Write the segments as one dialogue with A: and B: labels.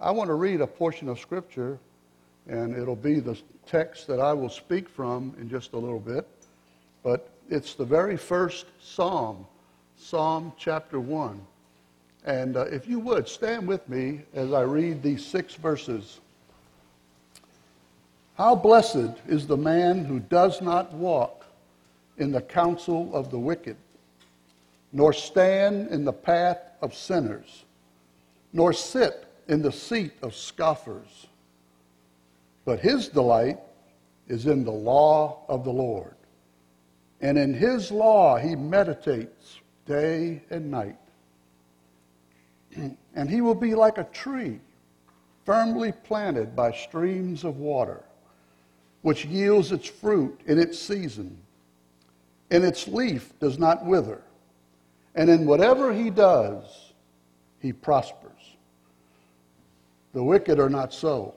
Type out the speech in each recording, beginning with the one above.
A: I want to read a portion of Scripture, and it'll be the text that I will speak from in just a little bit. But it's the very first Psalm, Psalm chapter 1. And uh, if you would, stand with me as I read these six verses. How blessed is the man who does not walk in the counsel of the wicked, nor stand in the path of sinners, nor sit in the seat of scoffers. But his delight is in the law of the Lord. And in his law he meditates day and night. And he will be like a tree firmly planted by streams of water, which yields its fruit in its season, and its leaf does not wither. And in whatever he does, he prospers. The wicked are not so,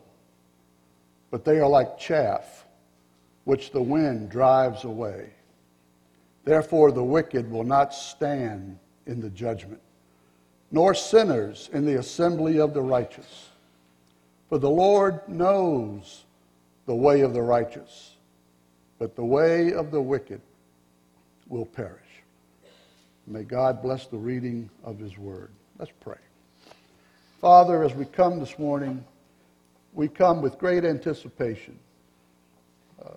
A: but they are like chaff, which the wind drives away. Therefore, the wicked will not stand in the judgment, nor sinners in the assembly of the righteous. For the Lord knows the way of the righteous, but the way of the wicked will perish. May God bless the reading of his word. Let's pray. Father, as we come this morning, we come with great anticipation uh,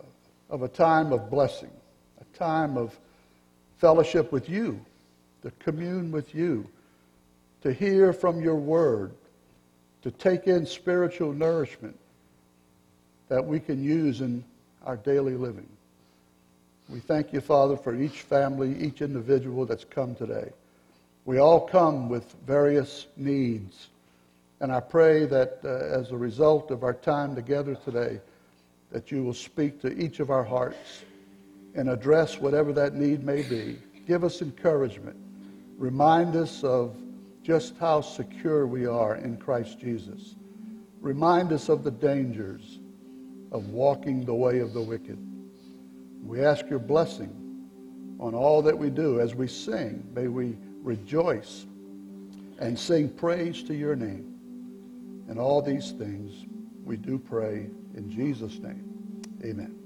A: of a time of blessing, a time of fellowship with you, to commune with you, to hear from your word, to take in spiritual nourishment that we can use in our daily living. We thank you, Father, for each family, each individual that's come today. We all come with various needs and I pray that uh, as a result of our time together today, that you will speak to each of our hearts and address whatever that need may be. Give us encouragement. Remind us of just how secure we are in Christ Jesus. Remind us of the dangers of walking the way of the wicked. We ask your blessing on all that we do as we sing. May we rejoice and sing praise to your name. And all these things we do pray in Jesus' name. Amen.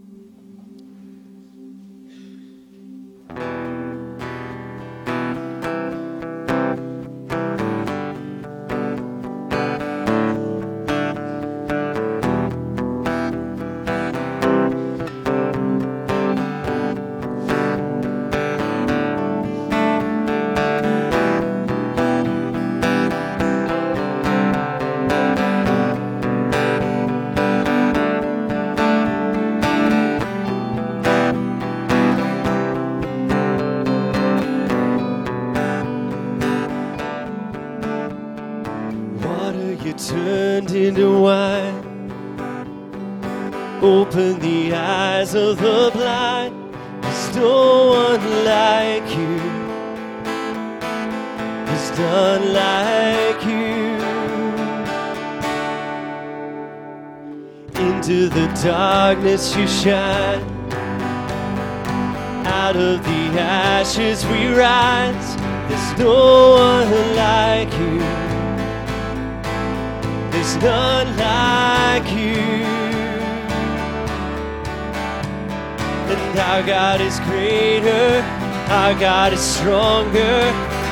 B: Our God is stronger.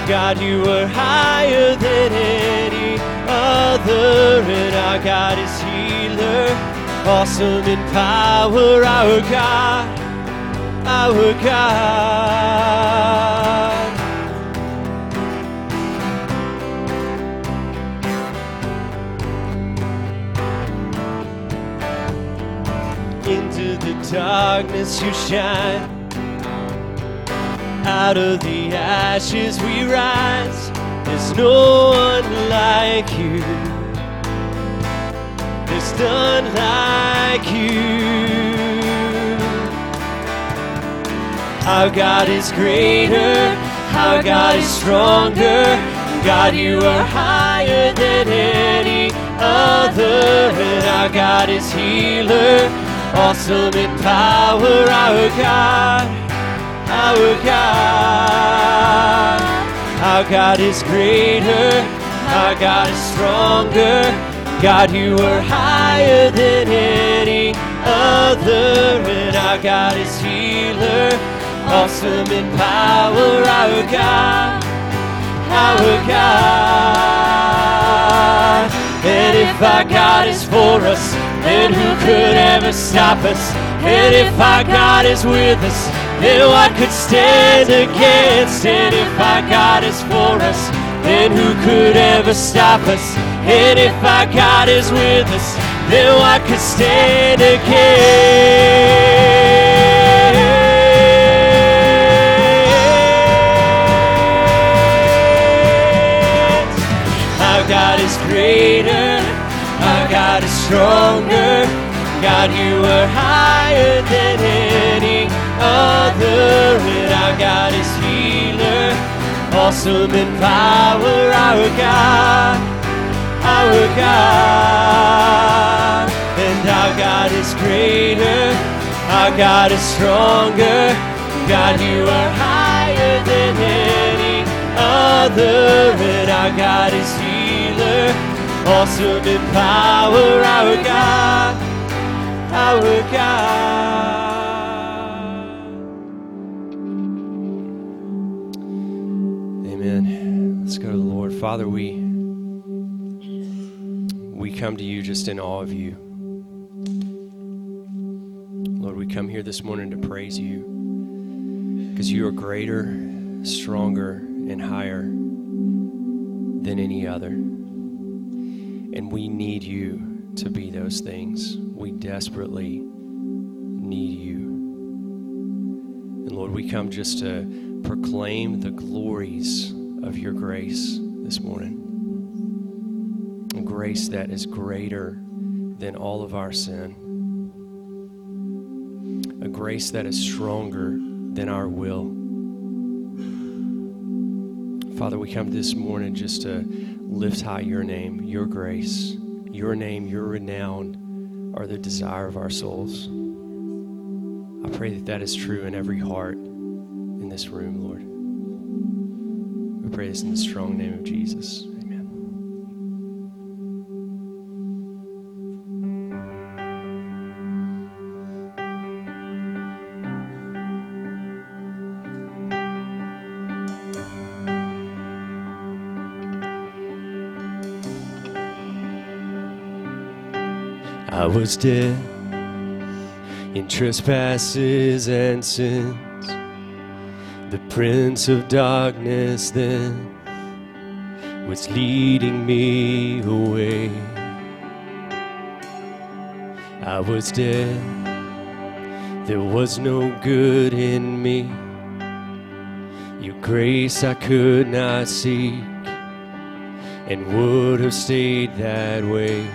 B: God, you are higher than any other. And our God is healer awesome in power, our God, our God. Into the darkness you shine. Out of the ashes we rise. There's no one like you there's none like you. Our God is greater, our God is stronger. God, you are higher than any other, and our God is healer, awesome in power. Our God, our God, our God is greater, our God is stronger. God, you are higher than any other, and our God is healer, awesome in power, our God, our God. And if our God is for us, then who could ever stop us? And if our God is with us, then what could stand against? it. if our God is for us, then who could ever stop us? And if our God is with us, then what could stand against? Our God is greater, our God is stronger. God, you are higher than any other, and our God is healer, awesome in power, our God, our God, and our God is greater, our God is stronger. God, you are higher than any other, and our God is healer, awesome in power, our God, our God. Father, we we come to you just in awe of you. Lord, we come here this morning to praise you because you are greater, stronger, and higher than any other. And we need you to be those things. We desperately need you. And Lord, we come just to proclaim the glories of your grace this morning. A grace that is greater than all of our sin. A grace that is stronger than our will. Father, we come this morning just to lift high your name, your grace, your name, your renown are the desire of our souls. I pray that that is true in every heart in this room, Lord. We pray this in the strong name of Jesus. Amen. I was dead in trespasses and sins. The prince of darkness then was leading me away. I was dead, there was no good in me. Your grace I could not seek and would have stayed that way.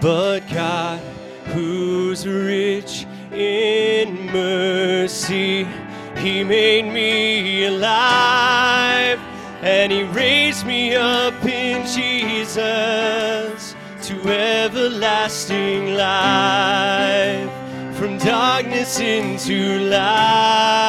B: But God, who's rich in mercy, He made me alive and He raised me up in Jesus to everlasting life. From darkness into light,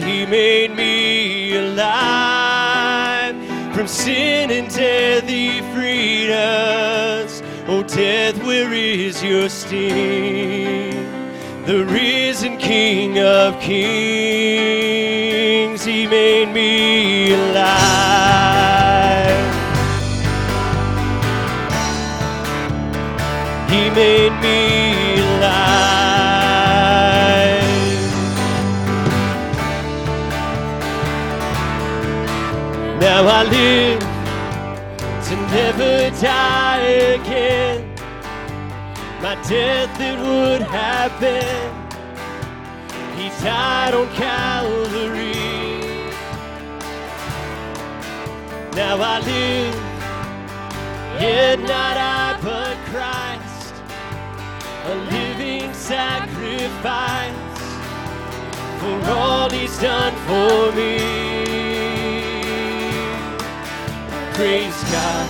B: He made me alive. From sin and death, He freed us. Oh, death, where is your sting? The risen King of Kings, He made me alive. He made me alive. Now I live to never die death it would have been. He died on Calvary. Now I live, yet not I, but Christ, a living sacrifice for all He's done for me. Praise God,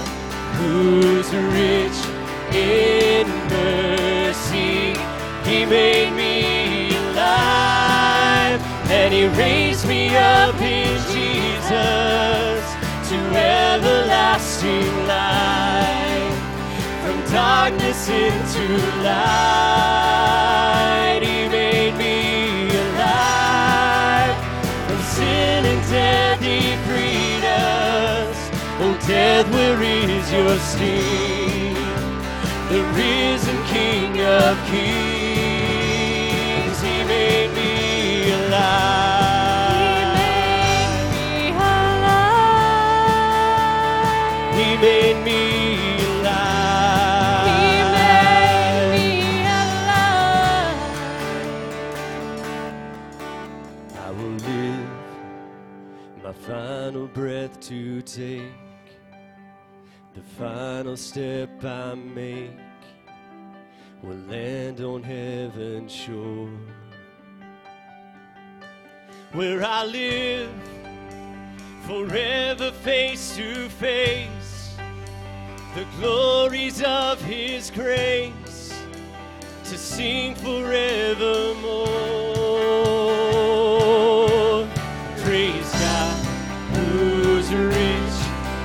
B: who's rich in mercy. Made me alive, and He raised me up in Jesus to everlasting life. From darkness into light. He made me alive. From sin and death he freed us. Oh, death, where is your sting? The risen King of Kings, to take, the final step I make will land on heaven's shore, where I live forever face to face the glories of His grace to sing forevermore. Praise God, who's rich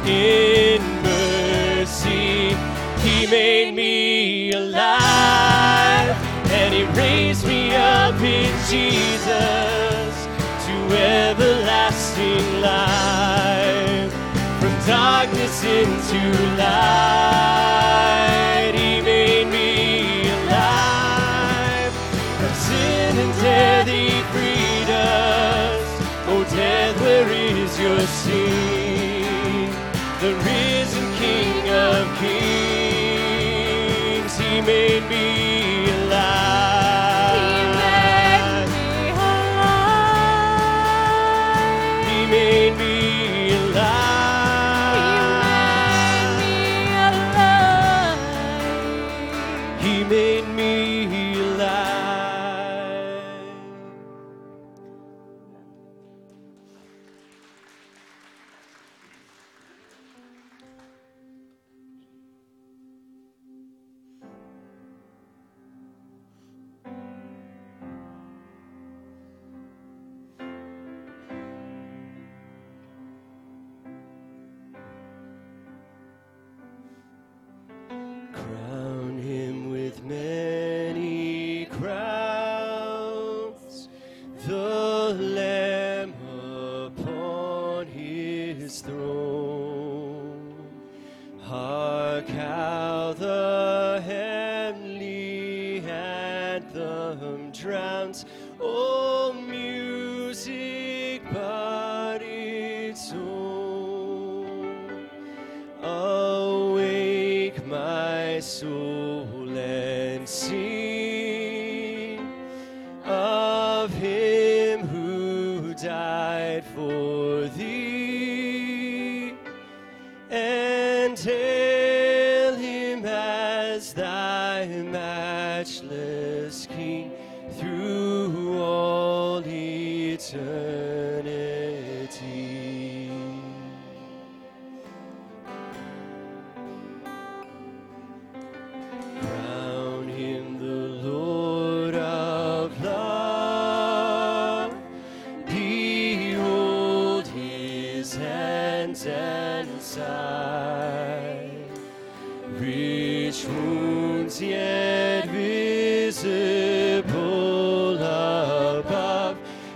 B: in mercy. He made me alive, and He raised me up in Jesus everlasting life. From darkness into light,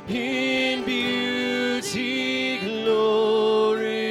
B: In beauty glorified.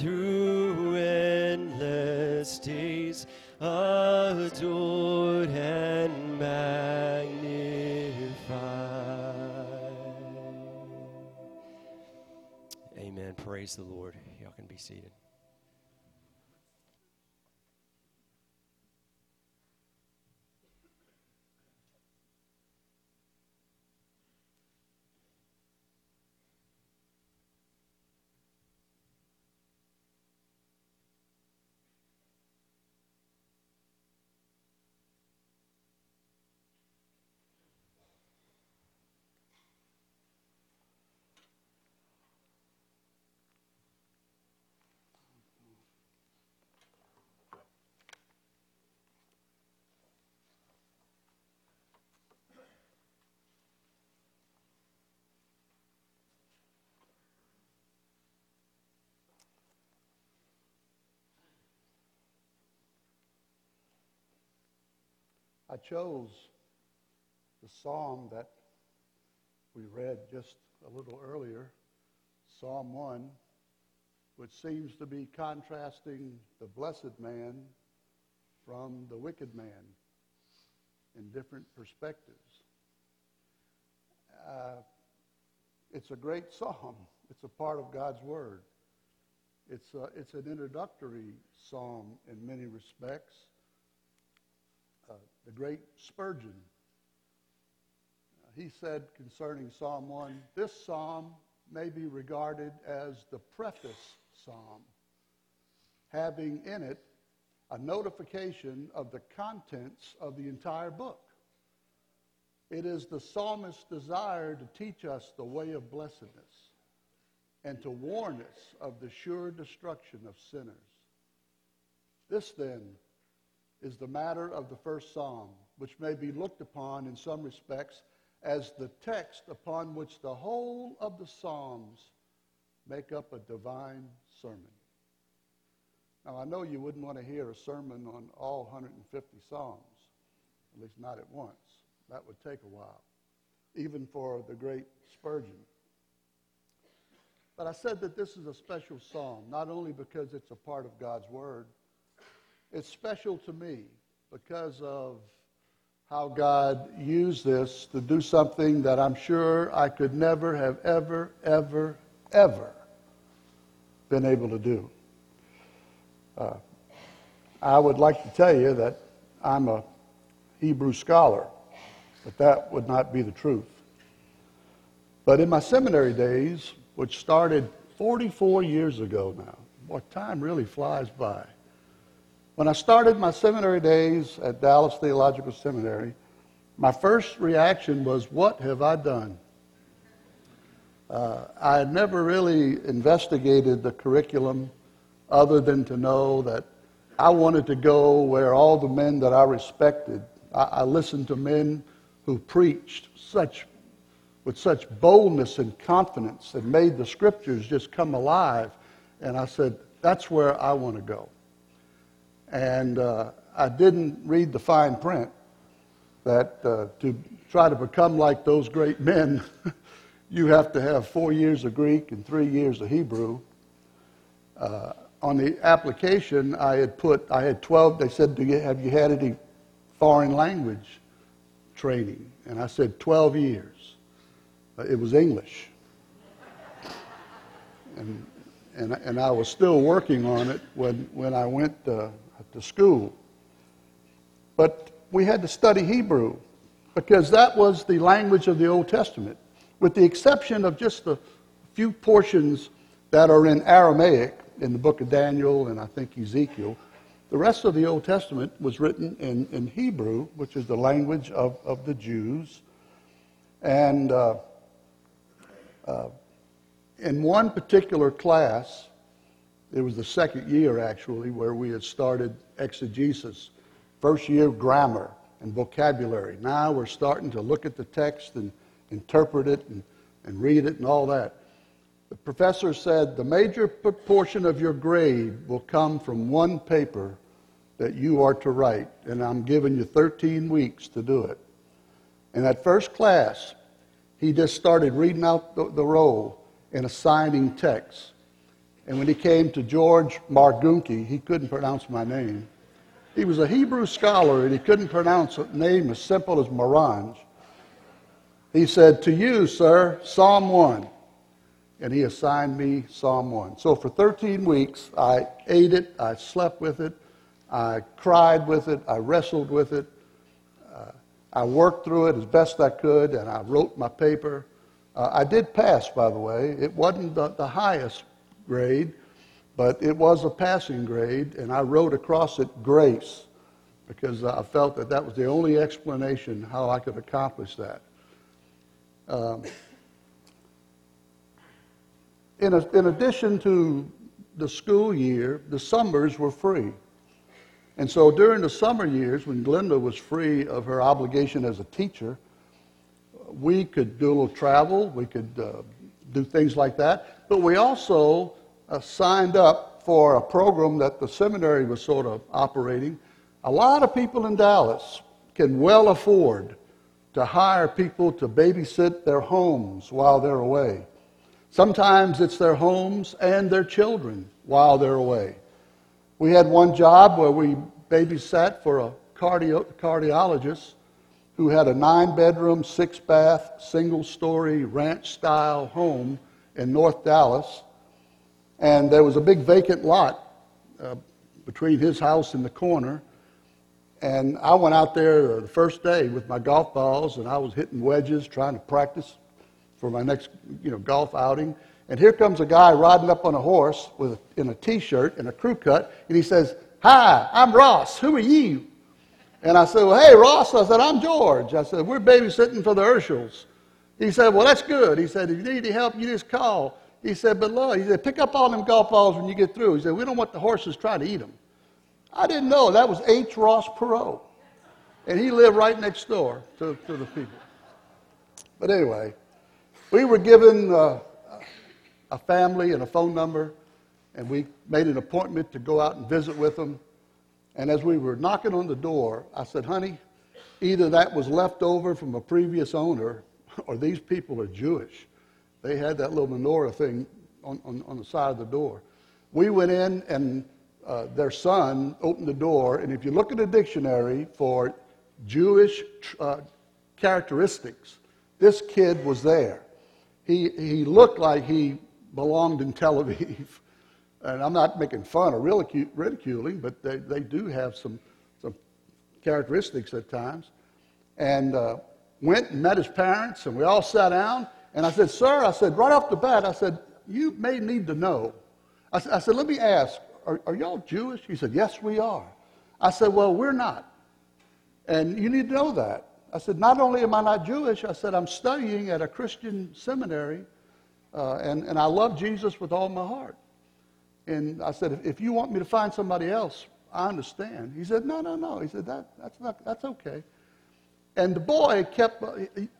B: Through endless days adored and magnified. Amen. Praise the Lord. Y'all can be seated.
A: I chose the psalm that we read just a little earlier, Psalm 1, which seems to be contrasting the blessed man from the wicked man in different perspectives. Uh, it's a great psalm. It's a part of God's Word. It's, a, it's an introductory psalm in many respects. The great Spurgeon, he said concerning Psalm 1 this psalm may be regarded as the preface psalm, having in it a notification of the contents of the entire book. It is the psalmist's desire to teach us the way of blessedness and to warn us of the sure destruction of sinners. This, then, is the matter of the first psalm, which may be looked upon in some respects as the text upon which the whole of the psalms make up a divine sermon. Now, I know you wouldn't want to hear a sermon on all 150 psalms, at least not at once. That would take a while, even for the great Spurgeon. But I said that this is a special psalm, not only because it's a part of God's Word, it's special to me because of how God used this to do something that I'm sure I could never have ever, ever, ever been able to do. Uh, I would like to tell you that I'm a Hebrew scholar, but that would not be the truth. But in my seminary days, which started 44 years ago now, boy, time really flies by. When I started my seminary days at Dallas Theological Seminary, my first reaction was, What have I done? Uh, I had never really investigated the curriculum other than to know that I wanted to go where all the men that I respected, I, I listened to men who preached such, with such boldness and confidence and made the scriptures just come alive. And I said, That's where I want to go. And uh, I didn't read the fine print that uh, to try to become like those great men, you have to have four years of Greek and three years of Hebrew. Uh, on the application, I had put, I had 12, they said, Do you, have you had any foreign language training. And I said, 12 years. Uh, it was English. And, and, and I was still working on it when, when I went uh, to school. But we had to study Hebrew because that was the language of the Old Testament, with the exception of just a few portions that are in Aramaic in the book of Daniel and I think Ezekiel. The rest of the Old Testament was written in, in Hebrew, which is the language of, of the Jews. And uh, uh, in one particular class, it was the second year actually, where we had started exegesis, first year grammar and vocabulary. Now we're starting to look at the text and interpret it and, and read it and all that. The professor said the major portion of your grade will come from one paper that you are to write, and I'm giving you 13 weeks to do it. In that first class, he just started reading out the, the roll and assigning texts. And when he came to George Margunki, he couldn't pronounce my name. He was a Hebrew scholar and he couldn't pronounce a name as simple as Morange. He said, To you, sir, Psalm 1. And he assigned me Psalm 1. So for 13 weeks, I ate it, I slept with it, I cried with it, I wrestled with it. Uh, I worked through it as best I could, and I wrote my paper. Uh, I did pass, by the way. It wasn't the, the highest grade, but it was a passing grade, and I wrote across it grace because I felt that that was the only explanation how I could accomplish that. Um, in, a, in addition to the school year, the summers were free. And so during the summer years, when Glenda was free of her obligation as a teacher, we could do a little travel, we could uh, do things like that, but we also uh, signed up for a program that the seminary was sort of operating. A lot of people in Dallas can well afford to hire people to babysit their homes while they're away. Sometimes it's their homes and their children while they're away. We had one job where we babysat for a cardio- cardiologist who had a nine bedroom, six bath, single story ranch style home in North Dallas. And there was a big vacant lot uh, between his house and the corner. And I went out there the first day with my golf balls, and I was hitting wedges, trying to practice for my next you know, golf outing. And here comes a guy riding up on a horse with, in a t-shirt and a crew cut, and he says, Hi, I'm Ross. Who are you? And I said, Well, hey, Ross. I said, I'm George. I said, We're babysitting for the Urschels. He said, Well, that's good. He said, If you need any help, you just call. He said, but Lord, he said, pick up all them golf balls when you get through. He said, we don't want the horses trying to eat them. I didn't know. That was H. Ross Perot. And he lived right next door to, to the people. But anyway, we were given uh, a family and a phone number, and we made an appointment to go out and visit with them. And as we were knocking on the door, I said, honey, either that was left over from a previous owner or these people are Jewish. They had that little menorah thing on, on, on the side of the door. We went in, and uh, their son opened the door, and if you look at the dictionary for Jewish uh, characteristics, this kid was there. He, he looked like he belonged in Tel Aviv. And I'm not making fun or ridiculing, but they, they do have some, some characteristics at times. And uh, went and met his parents, and we all sat down. And I said, Sir, I said, right off the bat, I said, You may need to know. I, said, I said Let me ask, are, are y'all Jewish? He said, Yes, we are. I said, Well, we're not. And you need to know that. I said, Not only am I not Jewish, I said, I'm studying at a Christian seminary, uh, and, and I love Jesus with all my heart. And I said, if, if you want me to find somebody else, I understand. He said, No, no, no. He said, that, that's, not, that's okay. And the boy kept,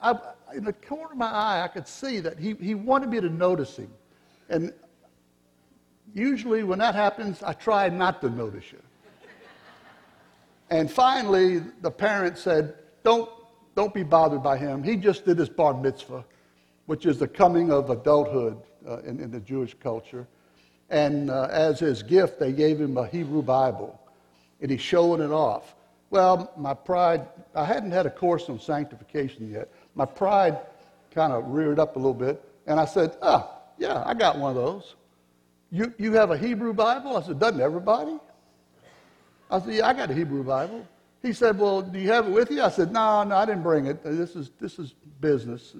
A: I, in the corner of my eye, I could see that he, he wanted me to notice him. And usually when that happens, I try not to notice you. And finally, the parent said, don't, don't be bothered by him. He just did his bar mitzvah, which is the coming of adulthood uh, in, in, the Jewish culture. And uh, as his gift, they gave him a Hebrew Bible. And he's showing it off. Well, my pride, I hadn't had a course on sanctification yet. My pride kind of reared up a little bit, and I said, Ah, yeah, I got one of those. You, you have a Hebrew Bible? I said, Doesn't everybody? I said, Yeah, I got a Hebrew Bible. He said, Well, do you have it with you? I said, No, no, I didn't bring it. This is, this is business.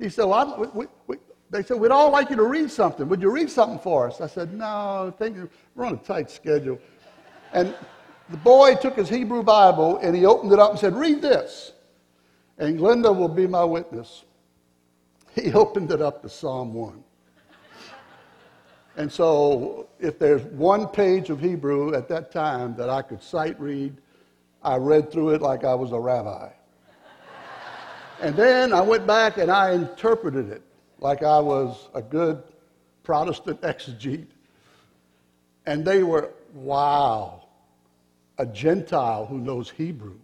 A: He said, Well, we, we, they said, We'd all like you to read something. Would you read something for us? I said, No, thank you. We're on a tight schedule. And the boy took his Hebrew Bible and he opened it up and said, Read this. And Glenda will be my witness. He opened it up to Psalm 1. And so, if there's one page of Hebrew at that time that I could sight read, I read through it like I was a rabbi. and then I went back and I interpreted it like I was a good Protestant exegete. And they were, wow, a Gentile who knows Hebrew.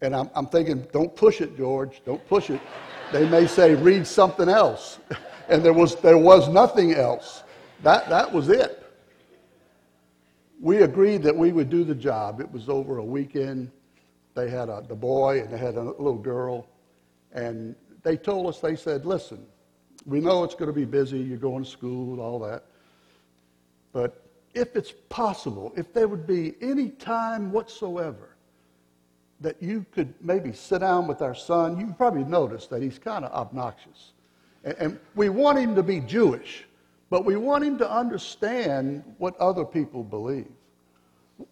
A: And I'm, I'm thinking, don't push it, George, don't push it. They may say, read something else. and there was, there was nothing else. That, that was it. We agreed that we would do the job. It was over a weekend. They had a, the boy and they had a little girl. And they told us, they said, listen, we know it's going to be busy. You're going to school, and all that. But if it's possible, if there would be any time whatsoever that you could maybe sit down with our son, you probably noticed that he's kind of obnoxious. And, and we want him to be Jewish, but we want him to understand what other people believe.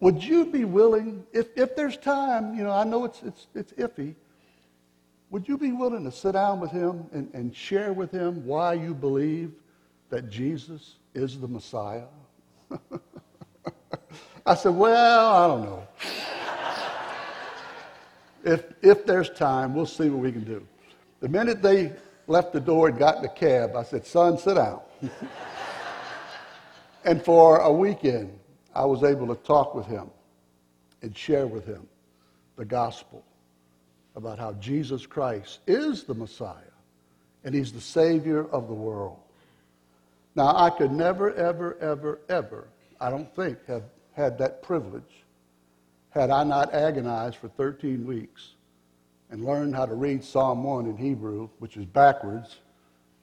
A: Would you be willing, if, if there's time, you know, I know it's, it's, it's iffy, would you be willing to sit down with him and, and share with him why you believe that Jesus is the Messiah? I said, Well, I don't know. if, if there's time, we'll see what we can do. The minute they left the door and got in the cab, I said, Son, sit down. and for a weekend, I was able to talk with him and share with him the gospel about how Jesus Christ is the Messiah and he's the Savior of the world. Now, I could never, ever, ever, ever, I don't think, have had that privilege had I not agonized for 13 weeks and learned how to read Psalm 1 in Hebrew, which is backwards.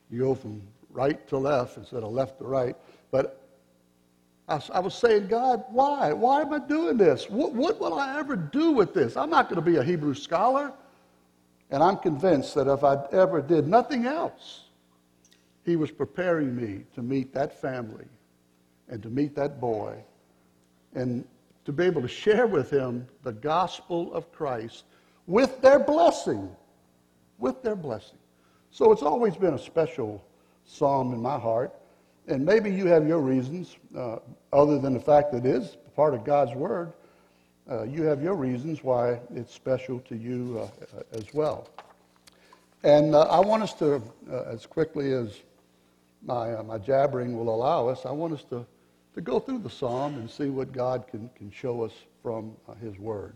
A: You go from right to left instead of left to right. But I, was saying, God, why? Why am I doing this? What, what will I ever do with this? I'm not going to be a Hebrew scholar. And I'm convinced that if I ever did nothing else, he was preparing me to meet that family and to meet that boy and to be able to share with him the gospel of Christ with their blessing. With their blessing. So it's always been a special psalm in my heart. And maybe you have your reasons, uh, other than the fact that it is part of God's Word. Uh, you have your reasons why it's special to you uh, as well. And uh, I want us to, uh, as quickly as my, uh, my jabbering will allow us, I want us to, to go through the psalm and see what God can, can show us from uh, His Word.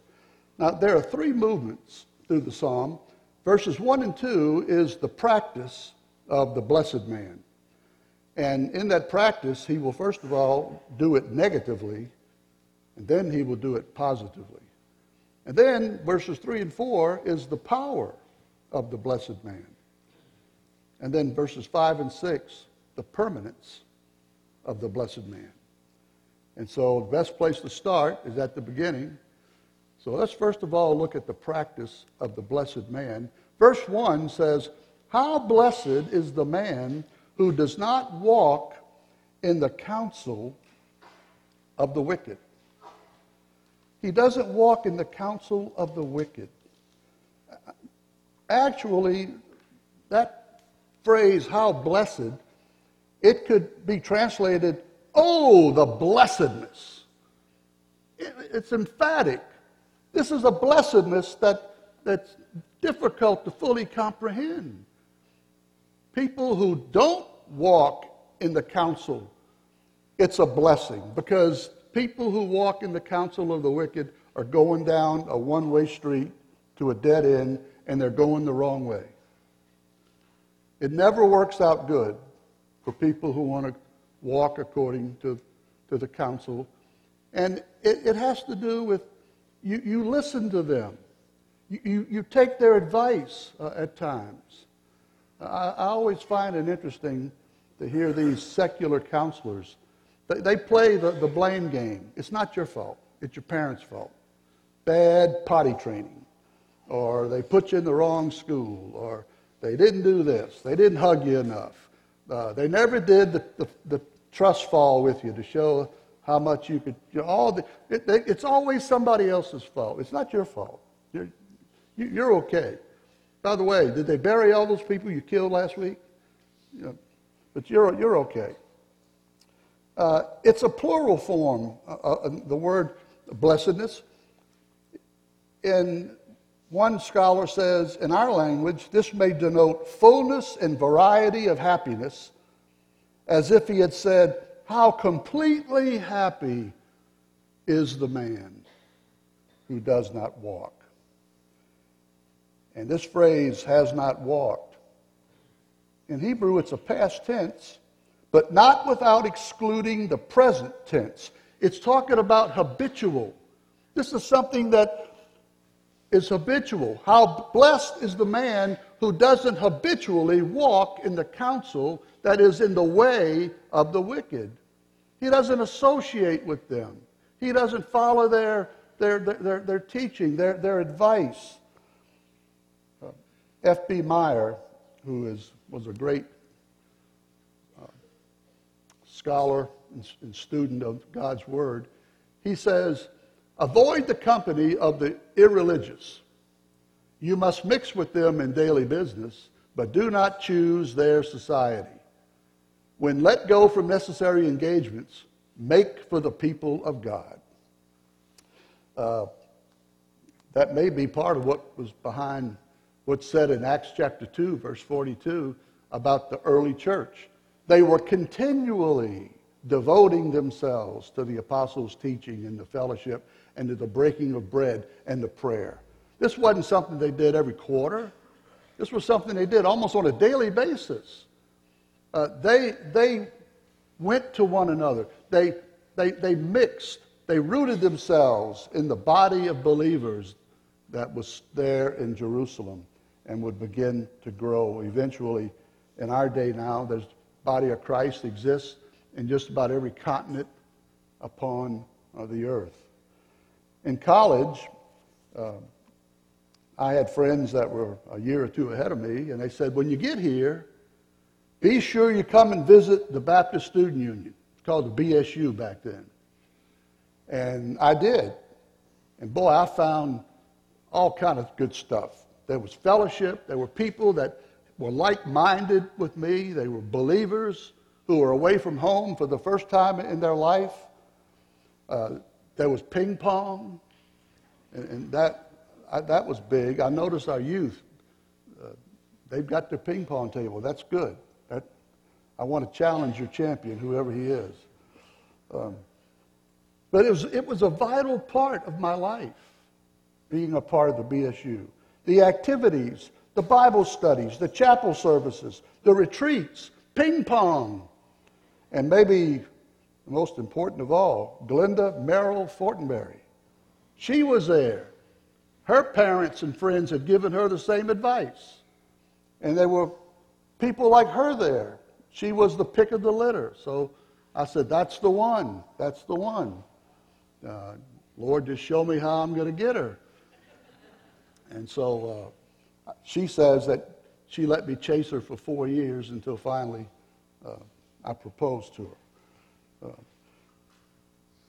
A: Now, there are three movements through the psalm. Verses 1 and 2 is the practice of the blessed man. And in that practice, he will first of all do it negatively, and then he will do it positively. And then verses 3 and 4 is the power of the blessed man. And then verses 5 and 6, the permanence of the blessed man. And so the best place to start is at the beginning. So let's first of all look at the practice of the blessed man. Verse 1 says, How blessed is the man who does not walk in the counsel of the wicked. He doesn't walk in the counsel of the wicked. Actually, that phrase, how blessed, it could be translated, oh, the blessedness. It's emphatic. This is a blessedness that, that's difficult to fully comprehend. People who don't walk in the counsel, it's a blessing because people who walk in the counsel of the wicked are going down a one way street to a dead end and they're going the wrong way. It never works out good for people who want to walk according to, to the counsel. And it, it has to do with You, you listen to them. You, you, you take their advice uh, at times. I, I always find it interesting to hear these secular counselors. They, they play the, the blame game. It's not your fault, it's your parents' fault. Bad potty training, or they put you in the wrong school, or they didn't do this, they didn't hug you enough. Uh, they never did the, the, the, trust fall with you to show how much you could. You know, all the, it, it's always somebody else's fault. It's not your fault. You're, you're okay. By the way, did they bury all those people you killed last week? You know, but you're, you're okay. Uh, it's a plural form, uh, uh, the word blessedness. In one scholar says, in our language, this may denote fullness and variety of happiness, as if he had said, How completely happy is the man who does not walk. And this phrase, has not walked, in Hebrew it's a past tense, but not without excluding the present tense. It's talking about habitual. This is something that is habitual. How blessed is the man who doesn't habitually walk in the counsel that is in the way of the wicked. He doesn't associate with them. He doesn't follow their, their, their, their, teaching, their, their advice. Uh, F.B. Meyer, who is, was a great uh, scholar and, and student of God's Word, he says, Avoid the company of the irreligious. You must mix with them in daily business, but do not choose their society. When let go from necessary engagements, make for the people of God. Uh, that may be part of what was behind what's said in Acts chapter 2, verse 42, about the early church. They were continually devoting themselves to the apostles' teaching and the fellowship and to the breaking of bread and the prayer. This wasn't something they did every quarter. This was something they did almost on a daily basis. Uh, they, they went to one another. They, they, they mixed. They rooted themselves in the body of believers that was there in Jerusalem and would begin to grow. Eventually, in our day now, the body of Christ exists in just about every continent upon uh, the earth. In college, uh, I had friends that were a year or two ahead of me, and they said, when you get here, be sure you come and visit the Baptist Student Union. It's called the BSU back then. And I did. And boy, I found all kind of good stuff. There was fellowship. There were people that were like-minded with me. They were believers who were away from home for the first time in their life. Uh, there was ping pong, and, and that, I, that was big. I noticed our youth, uh, they've got their ping pong table. That's good. That, I want to challenge your champion, whoever he is. Um, but it was, it was a vital part of my life, being a part of the BSU. The activities, the Bible studies, the chapel services, the retreats, ping pong, and maybe most important of all, Glenda Merrill Fortenberry. She was there. Her parents and friends had given her the same advice. And there were people like her there. She was the pick of the litter. So I said, That's the one. That's the one. Uh, Lord, just show me how I'm going to get her. And so uh, she says that she let me chase her for four years until finally uh, I proposed to her.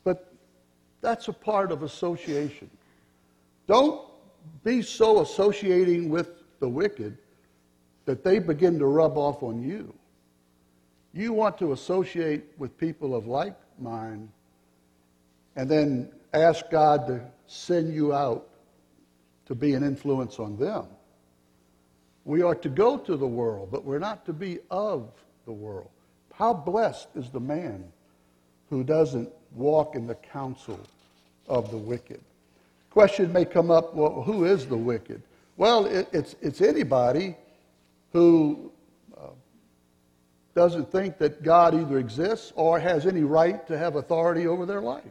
A: But that's a part of association. Don't be so associating with the wicked that they begin to rub off on you. You want to associate with people of like mind and then ask God to send you out to be an influence on them. We are to go to the world, but we're not to be of the world. How blessed is the man who doesn't walk in the counsel of the wicked. Question may come up well, who is the wicked? Well, it, it's, it's anybody who uh, doesn't think that God either exists or has any right to have authority over their life.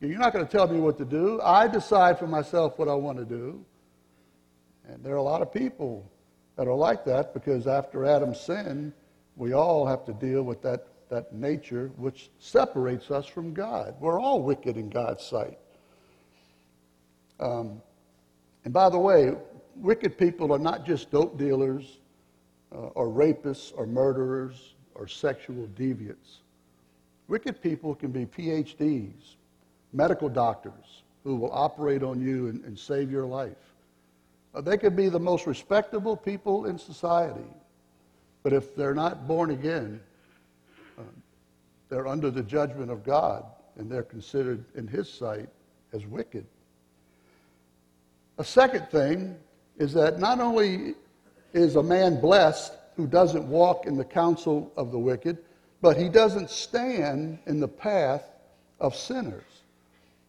A: You're not going to tell me what to do. I decide for myself what I want to do. And there are a lot of people that are like that because after Adam's sin, we all have to deal with that, that nature which separates us from God. We're all wicked in God's sight. Um, and by the way, wicked people are not just dope dealers uh, or rapists or murderers or sexual deviants. Wicked people can be PhDs, medical doctors who will operate on you and, and save your life. Uh, they could be the most respectable people in society, but if they're not born again, Um, they're under the judgment of God and they're considered in His sight as wicked. A second thing is that not only is a man blessed who doesn't walk in the counsel of the wicked, but he doesn't stand in the path of sinners.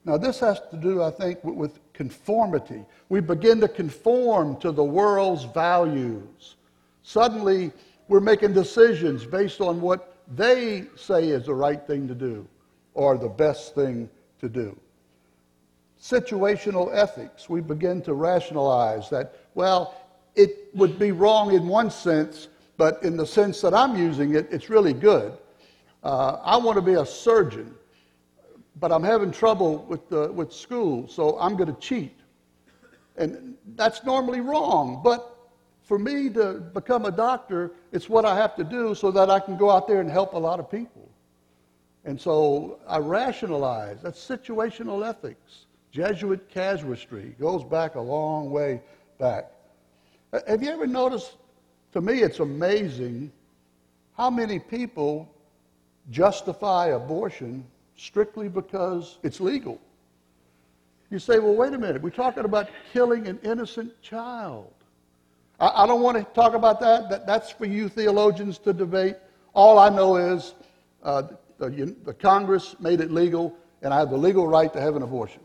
A: Now, this has to do, I think, with conformity. We begin to conform to the world's values. Suddenly, we're making decisions based on what they say is the right thing to do or the best thing to do. Situational ethics, we begin to rationalize that, well, it would be wrong in one sense, but in the sense that I'm using it, it's really good. Uh, I want to be a surgeon, but I'm having trouble with, the, with school, so I'm going to cheat. And that's normally wrong, but for me to become a doctor, it's what I have to do so that I can go out there and help a lot of people. And so I rationalize. That's situational ethics. Jesuit casuistry goes back a long way back. Uh, have you ever noticed? To me, it's amazing how many people justify abortion strictly because it's legal. You say, well, wait a minute, we're talking about killing an innocent child. I, I don't want to talk about that. that. That's for you theologians to debate. All I know is uh, the, the Congress made it legal, and I have the legal right to have an abortion.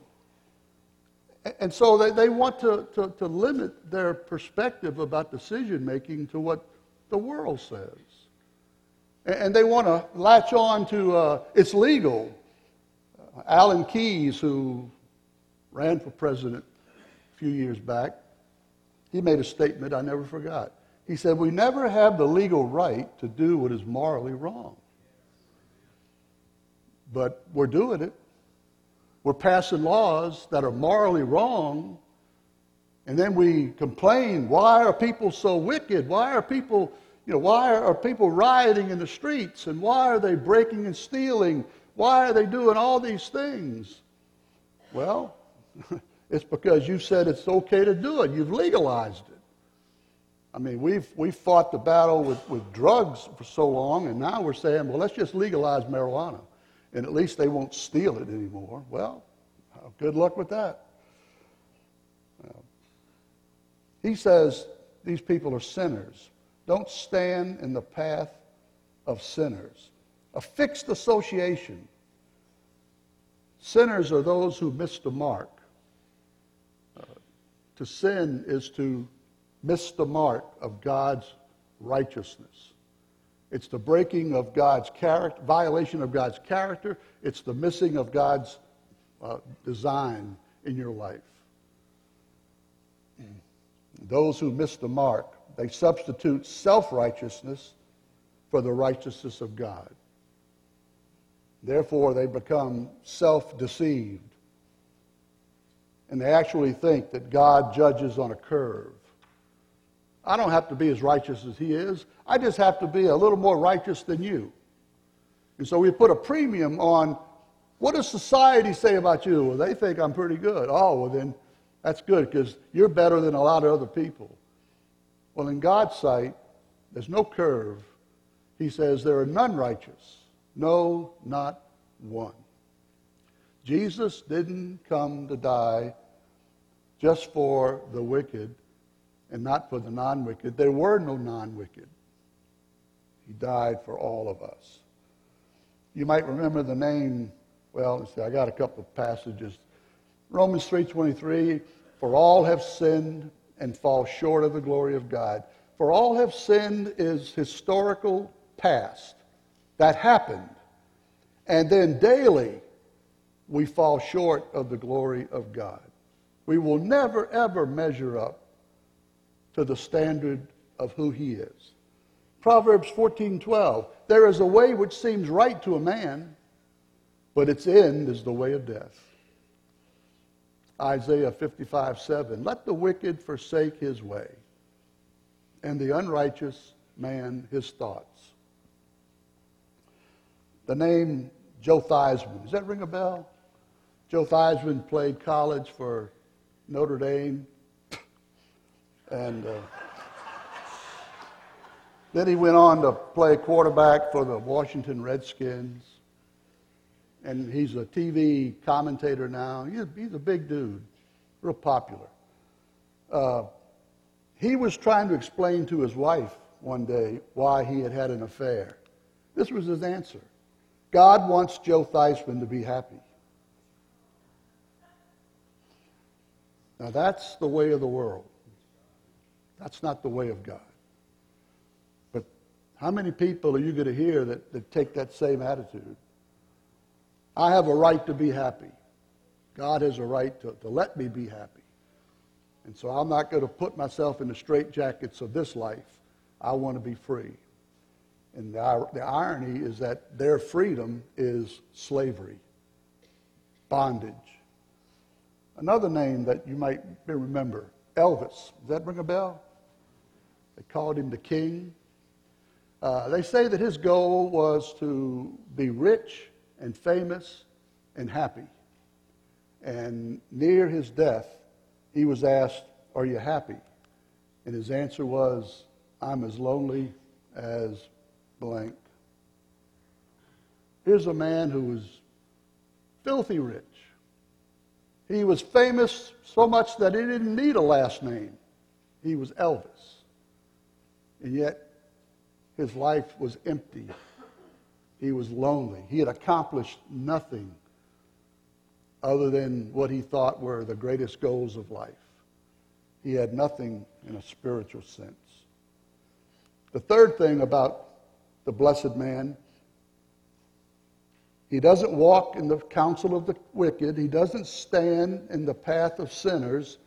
A: And so they, they want to, to, to limit their perspective about decision making to what the world says. And they want to latch on to uh, it's legal. Alan Keyes, who ran for president a few years back, he made a statement I never forgot. He said, We never have the legal right to do what is morally wrong. But we're doing it. We're passing laws that are morally wrong, and then we complain, why are people so wicked? Why are people, you know, why are people rioting in the streets? And why are they breaking and stealing? Why are they doing all these things? Well, it's because you said it's okay to do it. You've legalized it. I mean, we've, we've fought the battle with, with drugs for so long, and now we're saying, well, let's just legalize marijuana and at least they won't steal it anymore. Well, good luck with that. Uh, he says these people are sinners. Don't stand in the path of sinners. A fixed association. Sinners are those who miss the mark. To sin is to miss the mark of God's righteousness. It's the breaking of God's character, violation of God's character. It's the missing of God's uh, design in your life. Those who miss the mark, they substitute self righteousness for the righteousness of God. Therefore, they become self deceived. And they actually think that God judges on a curve. I don't have to be as righteous as he is. I just have to be a little more righteous than you. And so we put a premium on what does society say about you? Well, they think I'm pretty good. Oh, well, then that's good because you're better than a lot of other people. Well, in God's sight, there's no curve. He says there are none righteous. No, not one. Jesus didn't come to die just for the wicked and not for the non wicked. There were no non wicked. He died for all of us. You might remember the name, well, let's see, I got a couple of passages. Romans 3:23, for all have sinned and fall short of the glory of God. For all have sinned is historical past. That happened. And then daily we fall short of the glory of God. We will never, ever measure up to the standard of who he is. Proverbs 14:12 There is a way which seems right to a man, but its end is the way of death. Isaiah 55:7 Let the wicked forsake his way, and the unrighteous man his thoughts. The name Joe does that ring a bell? Joe Theismann played college for Notre Dame, and uh, then he went on to play quarterback for the Washington Redskins. And he's a TV commentator now. He's, he's a big dude, real popular. Uh, he was trying to explain to his wife one day why he had had an affair. This was his answer God wants Joe Theismann to be happy. Now, that's the way of the world. That's not the way of God. But how many people are you going to hear that, that take that same attitude? I have a right to be happy. God has a right to, to let me be happy. And so I'm not going to put myself in the straitjackets of this life. I want to be free. And the, the irony is that their freedom is slavery, bondage. Another name that you might remember, Elvis. Does that ring a bell? They called him the king. Uh, they say that his goal was to be rich and famous and happy. And near his death, he was asked, Are you happy? And his answer was, I'm as lonely as blank. Here's a man who was filthy rich. He was famous so much that he didn't need a last name. He was Elvis. And yet, his life was empty. He was lonely. He had accomplished nothing other than what he thought were the greatest goals of life. He had nothing in a spiritual sense. The third thing about the blessed man he doesn't walk in the counsel of the wicked. He doesn't stand in the path of sinners.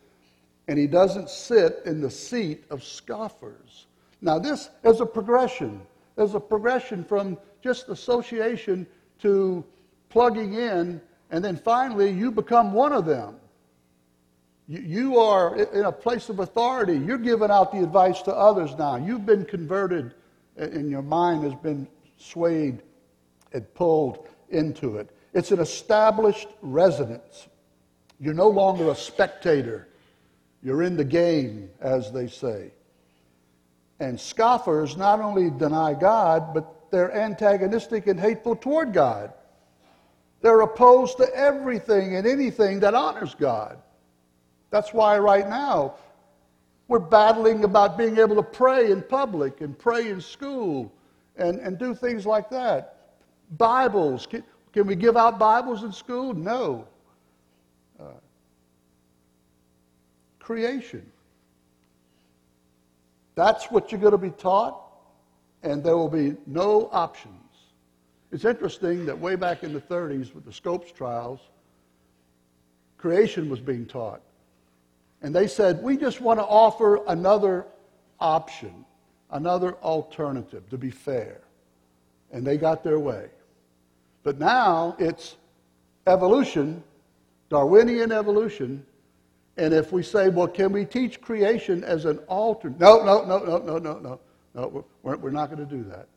A: And he doesn't sit in the seat of scoffers. Now, this is a progression. There's a progression from just association to plugging in, and then finally you become one of them. You, you are in a place of authority. You're giving out the advice to others now. You've been converted, and your mind has been swayed and pulled into it. It's an established residence. You're no longer a spectator. You're in the game, as they say. And scoffers not only deny God, but they're antagonistic and hateful toward God. They're opposed to everything and anything that honors God. That's why right now we're battling about being able to pray in public and pray in school and, and do things like that. Bibles. Can, can we give out Bibles in school? No. Uh, creation. That's what you're going to be taught, and there will be no options. It's interesting that way back in the 30s with the Scopes trials, creation was being taught. And they said, we just want to offer another option, another alternative to be fair. And they got their way. But now it's evolution, Darwinian evolution. And if we say, well, can we teach creation as an alternate? No, no, no, no, no, no, no. No, we're, we're not going to do that.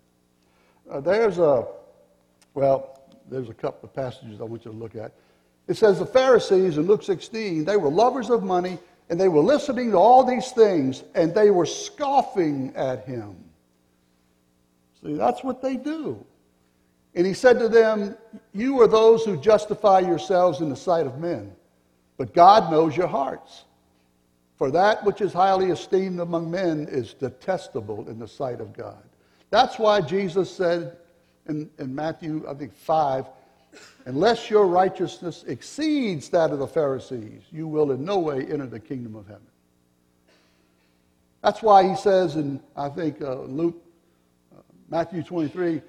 A: Uh, there's a, well, there's a couple of passages I want you to look at. It says the Pharisees in Luke 16, they were lovers of money and they were listening to all these things and they were scoffing at him. See, that's what they do. And he said to them, You are those who justify yourselves in the sight of men, but God knows your hearts. For that which is highly esteemed among men is detestable in the sight of God. That's why Jesus said in, in Matthew, I think, 5, unless your righteousness exceeds that of the Pharisees, you will in no way enter the kingdom of heaven. That's why he says in, I think, uh, Luke, uh, Matthew 23,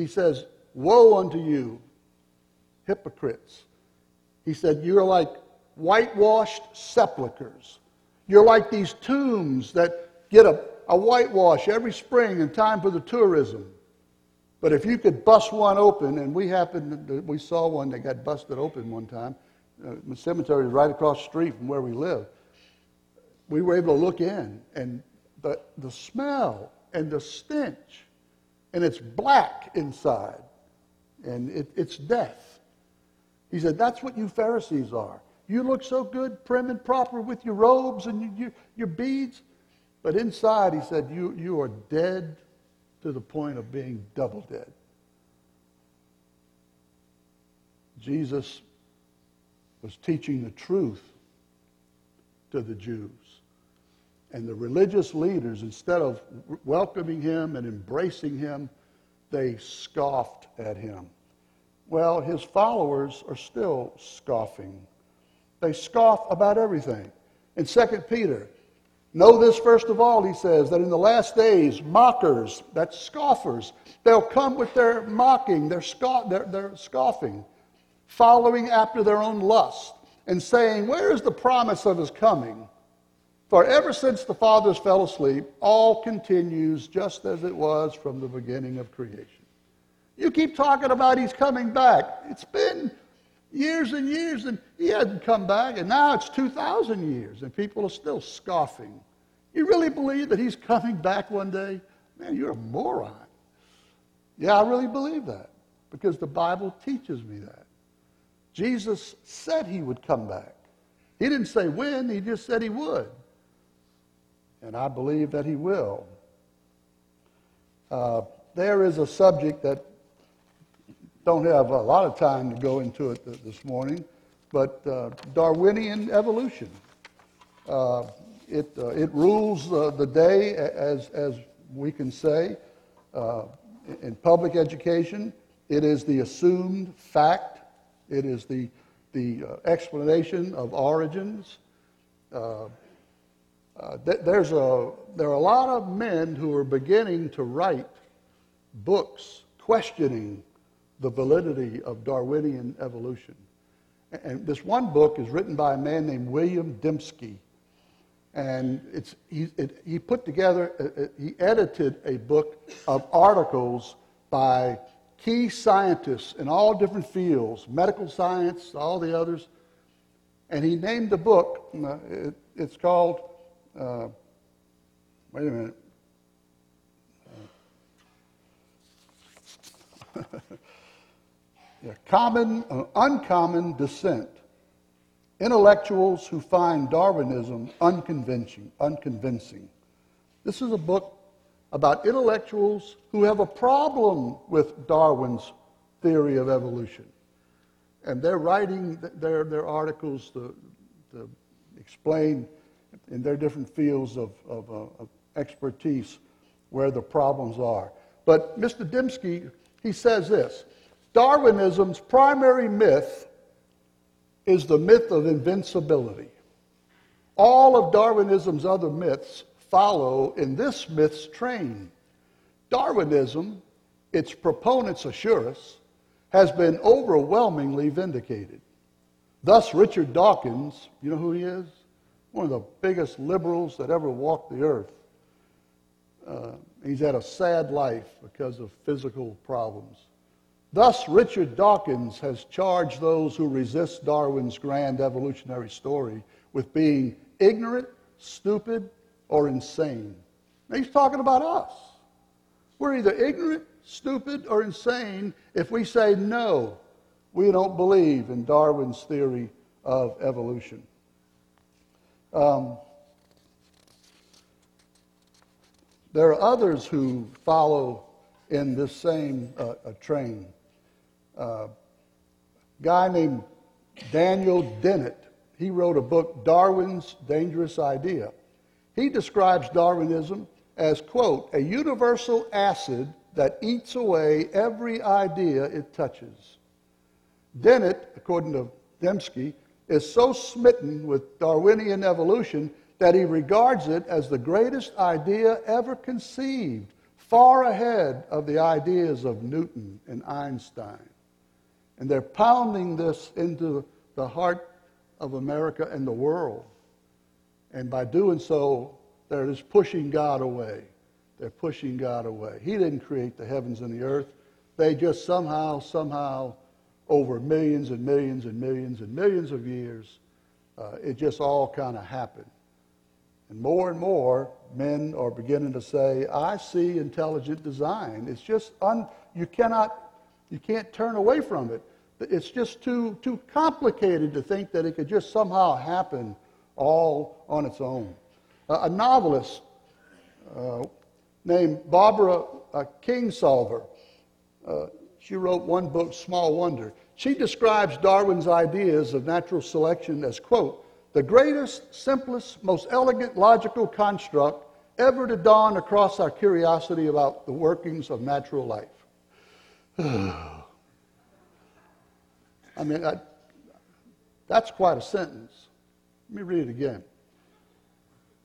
A: he says, Woe unto you, hypocrites! He said, You're like whitewashed sepulchres. You're like these tombs that get a, a whitewash every spring in time for the tourism. But if you could bust one open, and we happened, we saw one that got busted open one time. Uh, the cemetery is right across the street from where we live. We were able to look in, and the, the smell and the stench, and it's black inside, and it, it's death. He said, That's what you Pharisees are. You look so good, prim and proper with your robes and your, your, your beads. But inside, he said, you, you are dead to the point of being double dead. Jesus was teaching the truth to the Jews. And the religious leaders, instead of welcoming him and embracing him, they scoffed at him. Well, his followers are still scoffing. They scoff about everything. In 2 Peter, Know this first of all, he says, that in the last days, mockers, that's scoffers, they'll come with their mocking, their, scoff, their, their scoffing, following after their own lust, and saying, Where is the promise of his coming? For ever since the fathers fell asleep, all continues just as it was from the beginning of creation. You keep talking about he's coming back. It's been years and years, and he hadn't come back, and now it's 2,000 years, and people are still scoffing. You really believe that he's coming back one day? Man, you're a moron. Yeah, I really believe that because the Bible teaches me that. Jesus said he would come back. He didn't say when, he just said he would. And I believe that he will. Uh, there is a subject that don't have a lot of time to go into it this morning, but uh, Darwinian evolution. Uh, it, uh, it rules uh, the day, as, as we can say. Uh, in public education, it is the assumed fact, it is the, the uh, explanation of origins. Th- there's a, there are a lot of men who are beginning to write books questioning the validity of Darwinian evolution. And this one book is written by a man named William Dembski. And it's, he, it, he put together, uh, uh, he edited a book of articles by key scientists in all different fields medical science, all the others. And he named the book, uh, it, it's called, uh, wait a minute. Yeah, common, uh, uncommon dissent. Intellectuals who find Darwinism unconvincing, unconvincing. This is a book about intellectuals who have a problem with Darwin's theory of evolution. And they're writing their, their articles to, to explain in their different fields of, of, uh, of expertise where the problems are. But Mr. Dembski, he says this Darwinism's primary myth is the myth of invincibility. All of Darwinism's other myths follow in this myth's train. Darwinism, its proponents assure us, has been overwhelmingly vindicated. Thus, Richard Dawkins, you know who he is? One of the biggest liberals that ever walked the earth. Uh, he's had a sad life because of physical problems. Thus, Richard Dawkins has charged those who resist Darwin's grand evolutionary story with being ignorant, stupid, or insane. Now, he's talking about us. We're either ignorant, stupid, or insane if we say no, we don't believe in Darwin's theory of evolution. Um, there are others who follow in this same uh, train uh, guy named Daniel Dennett. He wrote a book, Darwin's Dangerous Idea. He describes Darwinism as, quote, a universal acid that eats away every idea it touches. Dennett, according to Dembski, is so smitten with Darwinian evolution that he regards it as the greatest idea ever conceived, far ahead of the ideas of Newton and Einstein. And they're pounding this into the heart of America and the world. And by doing so, they're just pushing God away. They're pushing God away. He didn't create the heavens and the earth. They just somehow, somehow, over millions and millions and millions and millions of years, uh, it just all kind of happened. And more and more, men are beginning to say, I see intelligent design. It's just, un, you cannot, you can't turn away from it. It's just too, too complicated to think that it could just somehow happen all on its own. Uh, a novelist uh, named Barbara uh, Kingsolver, uh, she wrote one book, Small Wonder. She describes Darwin's ideas of natural selection as, quote, the greatest, simplest, most elegant logical construct ever to dawn across our curiosity about the workings of natural life. I mean, I, that's quite a sentence. Let me read it again.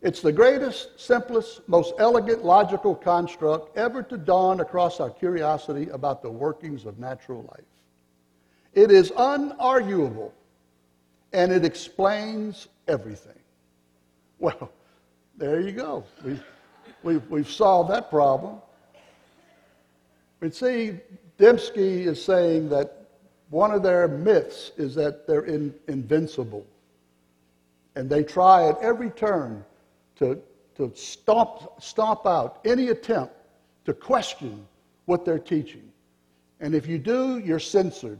A: It's the greatest, simplest, most elegant logical construct ever to dawn across our curiosity about the workings of natural life. It is unarguable and it explains everything. Well, there you go. We've, we've, we've solved that problem. But see, Dembski is saying that one of their myths is that they're in, invincible. And they try at every turn to, to stomp, stomp out any attempt to question what they're teaching. And if you do, you're censored.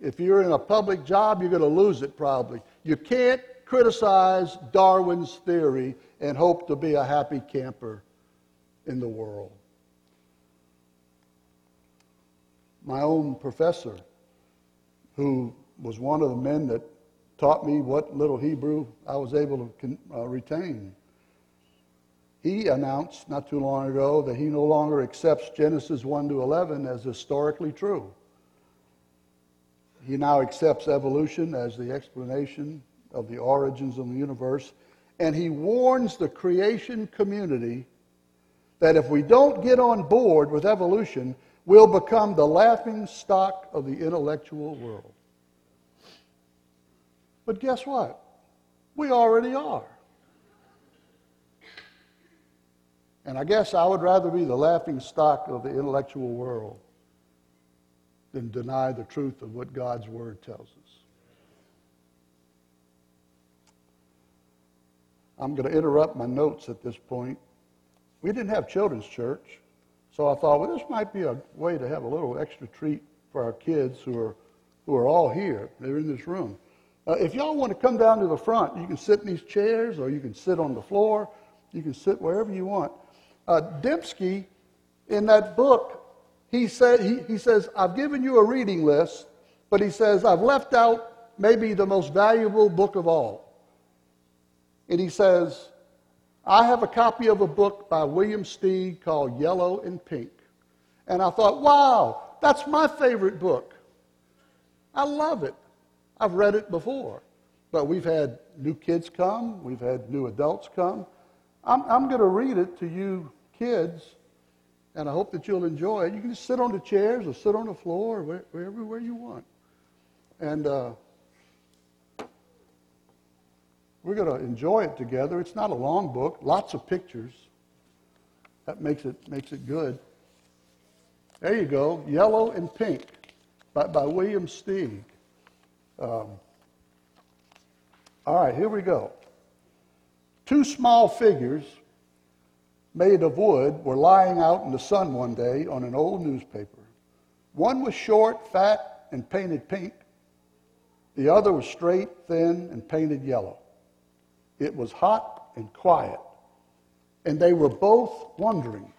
A: If you're in a public job, you're going to lose it probably. You can't criticize Darwin's theory and hope to be a happy camper in the world. My own professor, who was one of the men that taught me what little Hebrew I was able to uh, retain, he announced not too long ago that he no longer accepts Genesis 1 to 11 as historically true. He now accepts evolution as the explanation of the origins of the universe. And he warns the creation community that if we don't get on board with evolution, we'll become the laughing stock of the intellectual world. But guess what? We already are. And I guess I would rather be the laughing stock of the intellectual world than deny the truth of what God's Word tells us. I'm going to interrupt my notes at this point. We didn't have children's church, so I thought, well, this might be a way to have a little extra treat for our kids who are, who are all here. They're in this room. Uh, if y'all want to come down to the front, you can sit in these chairs or you can sit on the floor. You can sit wherever you want. Uh, Dembski, in that book, he, said, he, he says, I've given you a reading list, but he says, I've left out maybe the most valuable book of all. And he says, I have a copy of a book by William Steig called Yellow and Pink. And I thought, wow, that's my favorite book. I love it. I've read it before. But we've had new kids come, we've had new adults come. I'm, I'm going to read it to you kids and I hope that you'll enjoy it. You can just sit on the chairs or sit on the floor or where, wherever where you want. And uh, we're going to enjoy it together. It's not a long book, lots of pictures. That makes it, makes it good. There you go, Yellow and Pink by, by William Steig. Um, all right, here we go. Two small figures made of wood were lying out in the sun one day on an old newspaper. One was short, fat, and painted pink. The other was straight, thin, and painted yellow. It was hot and quiet, and they were both wondering.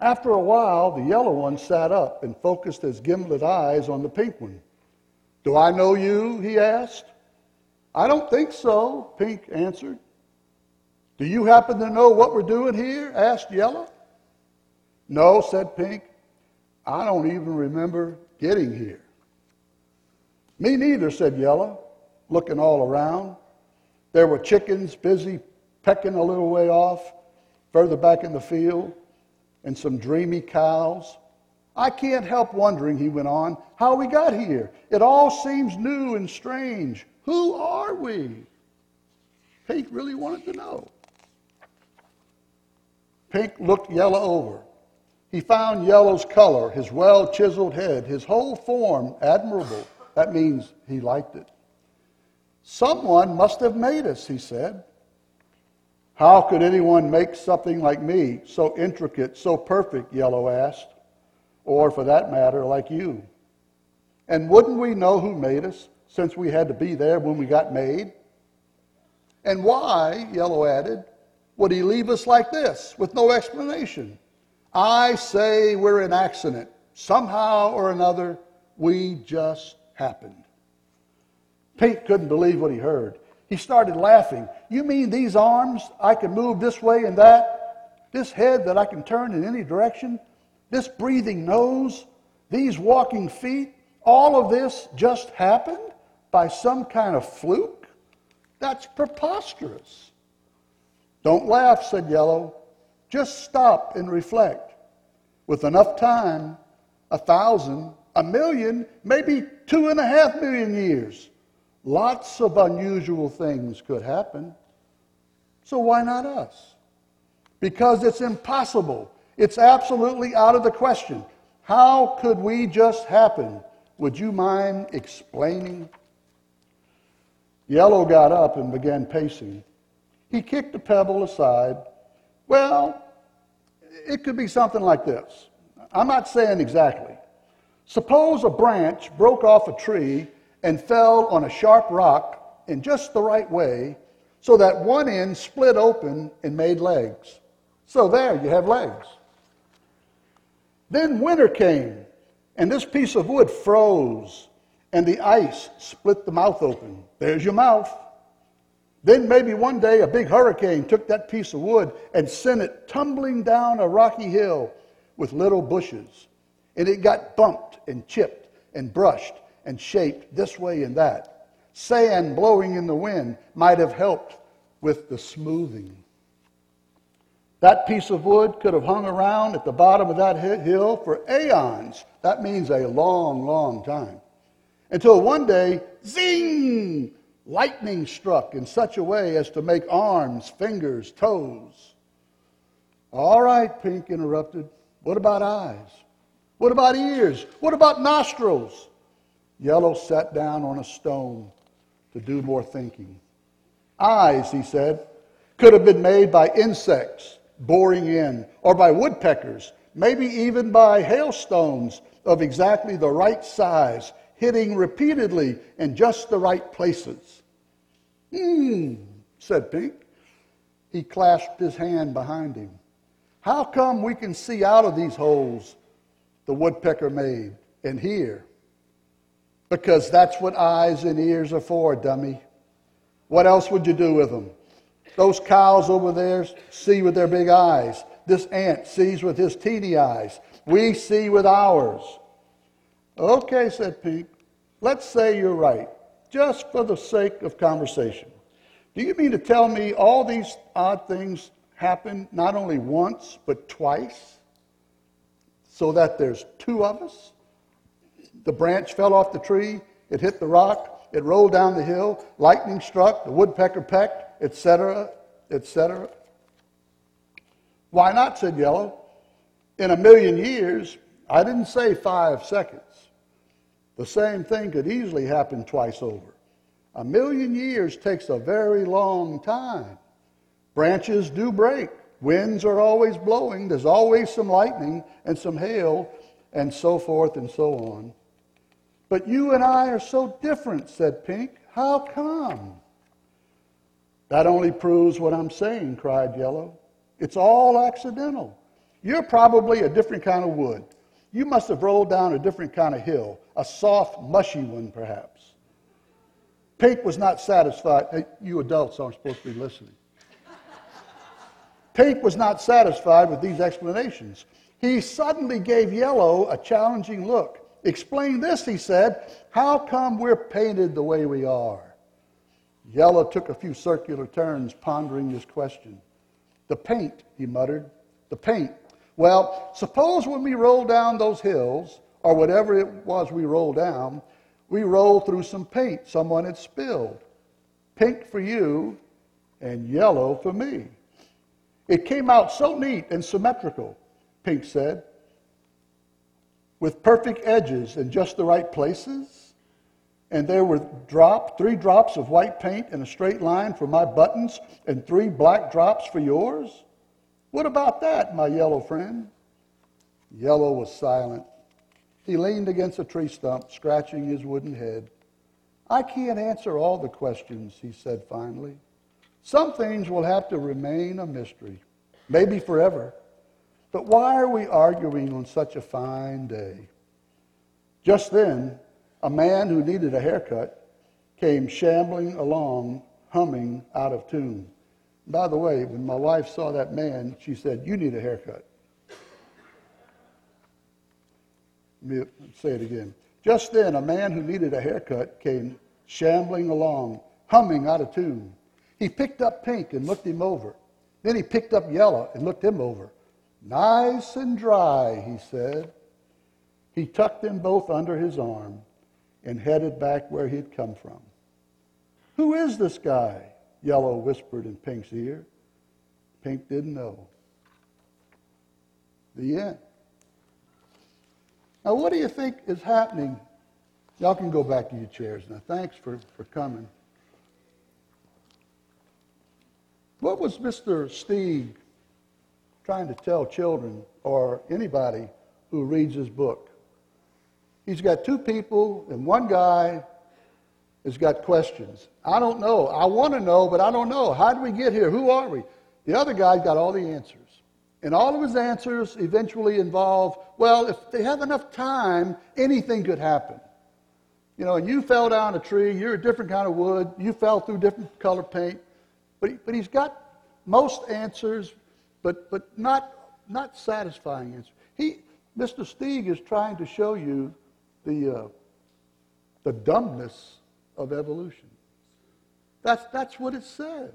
A: After a while, the yellow one sat up and focused his gimlet eyes on the pink one. Do I know you? he asked. I don't think so, Pink answered. Do you happen to know what we're doing here? asked Yellow. No, said Pink. I don't even remember getting here. Me neither, said Yellow, looking all around. There were chickens busy pecking a little way off, further back in the field, and some dreamy cows. I can't help wondering, he went on, how we got here. It all seems new and strange. Who are we? Pink really wanted to know. Pink looked Yellow over. He found Yellow's color, his well chiseled head, his whole form admirable. That means he liked it. Someone must have made us, he said. How could anyone make something like me, so intricate, so perfect? Yellow asked. Or, for that matter, like you. And wouldn't we know who made us, since we had to be there when we got made? And why, Yellow added, would he leave us like this, with no explanation? I say we're an accident. Somehow or another, we just happened. Pink couldn't believe what he heard. He started laughing. You mean these arms I can move this way and that? This head that I can turn in any direction? This breathing nose? These walking feet? All of this just happened by some kind of fluke? That's preposterous. Don't laugh, said Yellow. Just stop and reflect. With enough time, a thousand, a million, maybe two and a half million years, lots of unusual things could happen. So why not us? Because it's impossible. It's absolutely out of the question. How could we just happen? Would you mind explaining? Yellow got up and began pacing. He kicked a pebble aside. Well, it could be something like this. I'm not saying exactly. Suppose a branch broke off a tree and fell on a sharp rock in just the right way so that one end split open and made legs. So there, you have legs. Then winter came, and this piece of wood froze, and the ice split the mouth open. There's your mouth. Then maybe one day a big hurricane took that piece of wood and sent it tumbling down a rocky hill with little bushes. And it got bumped and chipped and brushed and shaped this way and that. Sand blowing in the wind might have helped with the smoothing. That piece of wood could have hung around at the bottom of that hill for aeons. That means a long, long time. Until one day, zing! lightning struck in such a way as to make arms, fingers, toes. All right, Pink interrupted. What about eyes? What about ears? What about nostrils? Yellow sat down on a stone to do more thinking. Eyes, he said, could have been made by insects boring in, or by woodpeckers, maybe even by hailstones of exactly the right size hitting repeatedly in just the right places. Hmm, said Pink. He clasped his hand behind him. How come we can see out of these holes the woodpecker made and hear? Because that's what eyes and ears are for, dummy. What else would you do with them? Those cows over there see with their big eyes. This ant sees with his teeny eyes. We see with ours. Okay, said Pink. Let's say you're right, just for the sake of conversation. Do you mean to tell me all these odd things happen not only once, but twice? So that there's two of us? The branch fell off the tree, it hit the rock, it rolled down the hill, lightning struck, the woodpecker pecked, etc., etc. Why not? said Yellow. In a million years, I didn't say five seconds. The same thing could easily happen twice over. A million years takes a very long time. Branches do break. Winds are always blowing. There's always some lightning and some hail and so forth and so on. But you and I are so different, said Pink. How come? That only proves what I'm saying, cried Yellow. It's all accidental. You're probably a different kind of wood. You must have rolled down a different kind of hill, a soft, mushy one, perhaps. Pink was not satisfied. Hey, you adults aren't supposed to be listening. Pink was not satisfied with these explanations. He suddenly gave Yellow a challenging look. Explain this, he said. How come we're painted the way we are? Yellow took a few circular turns, pondering this question. The paint, he muttered. The paint. Well, suppose when we roll down those hills, or whatever it was we rolled down, we rolled through some paint someone had spilled. Pink for you and yellow for me. It came out so neat and symmetrical, Pink said, with perfect edges in just the right places. And there were drop, three drops of white paint in a straight line for my buttons and three black drops for yours. What about that, my yellow friend? Yellow was silent. He leaned against a tree stump, scratching his wooden head. I can't answer all the questions, he said finally. Some things will have to remain a mystery, maybe forever. But why are we arguing on such a fine day? Just then, a man who needed a haircut came shambling along, humming out of tune. By the way, when my wife saw that man, she said, You need a haircut. Let me say it again. Just then, a man who needed a haircut came shambling along, humming out of tune. He picked up pink and looked him over. Then he picked up yellow and looked him over. Nice and dry, he said. He tucked them both under his arm and headed back where he'd come from. Who is this guy? Yellow whispered in Pink's ear. Pink didn't know. The end. Now, what do you think is happening? Y'all can go back to your chairs now. Thanks for, for coming. What was Mr. Steig trying to tell children or anybody who reads his book? He's got two people, and one guy has got questions. I don't know. I want to know, but I don't know. How did we get here? Who are we? The other guy's got all the answers. And all of his answers eventually involve well, if they have enough time, anything could happen. You know, and you fell down a tree, you're a different kind of wood, you fell through different color paint. But, he, but he's got most answers, but, but not, not satisfying answers. He, Mr. Steig is trying to show you the, uh, the dumbness of evolution. That's, that's what it says.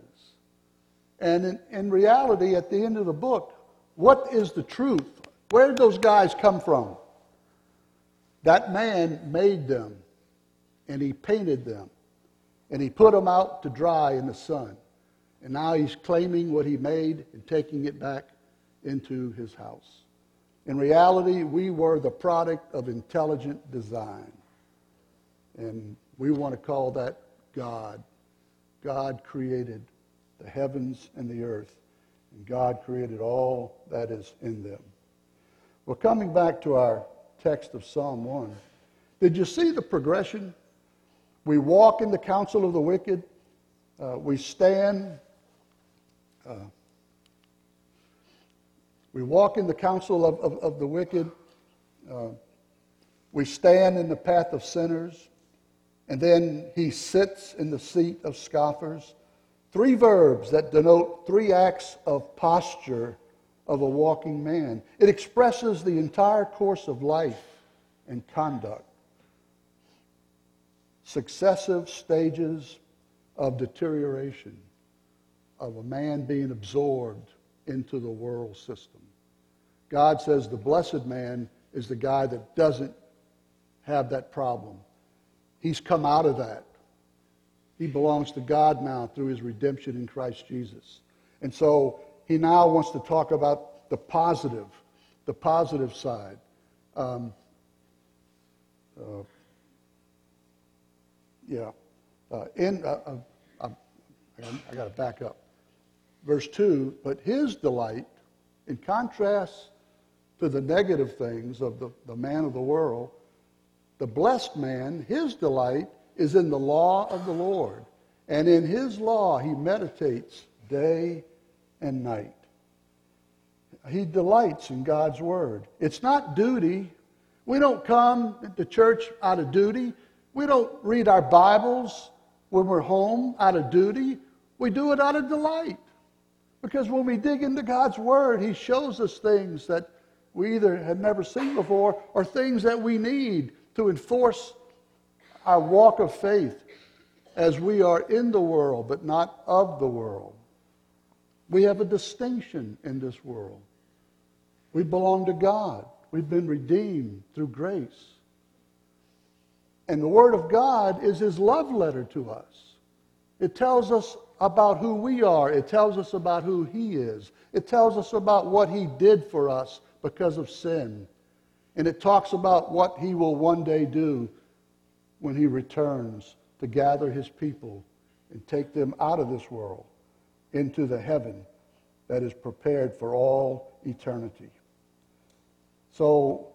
A: And in, in reality, at the end of the book, what is the truth? Where did those guys come from? That man made them, and he painted them, and he put them out to dry in the sun. And now he's claiming what he made and taking it back into his house. In reality, we were the product of intelligent design. And we want to call that God. God created the heavens and the earth, and God created all that is in them. Well, coming back to our text of Psalm 1, did you see the progression? We walk in the counsel of the wicked, uh, we stand. Uh, we walk in the counsel of, of, of the wicked. Uh, we stand in the path of sinners. And then he sits in the seat of scoffers. Three verbs that denote three acts of posture of a walking man. It expresses the entire course of life and conduct. Successive stages of deterioration of a man being absorbed into the world system. God says the blessed man is the guy that doesn't have that problem. He's come out of that. He belongs to God now through his redemption in Christ Jesus. And so he now wants to talk about the positive, the positive side. Um, uh, yeah. Uh, in, uh, uh um, I got to back up. Verse 2 But his delight, in contrast to the negative things of the, the man of the world, the blessed man, his delight is in the law of the Lord. And in his law he meditates day and night. He delights in God's word. It's not duty. We don't come to church out of duty. We don't read our Bibles when we're home out of duty. We do it out of delight. Because when we dig into God's Word, He shows us things that we either had never seen before or things that we need to enforce our walk of faith as we are in the world but not of the world. We have a distinction in this world. We belong to God. We've been redeemed through grace. And the Word of God is His love letter to us. It tells us about who we are, it tells us about who He is, it tells us about what He did for us because of sin. And it talks about what He will one day do when He returns to gather His people and take them out of this world into the heaven that is prepared for all eternity. So,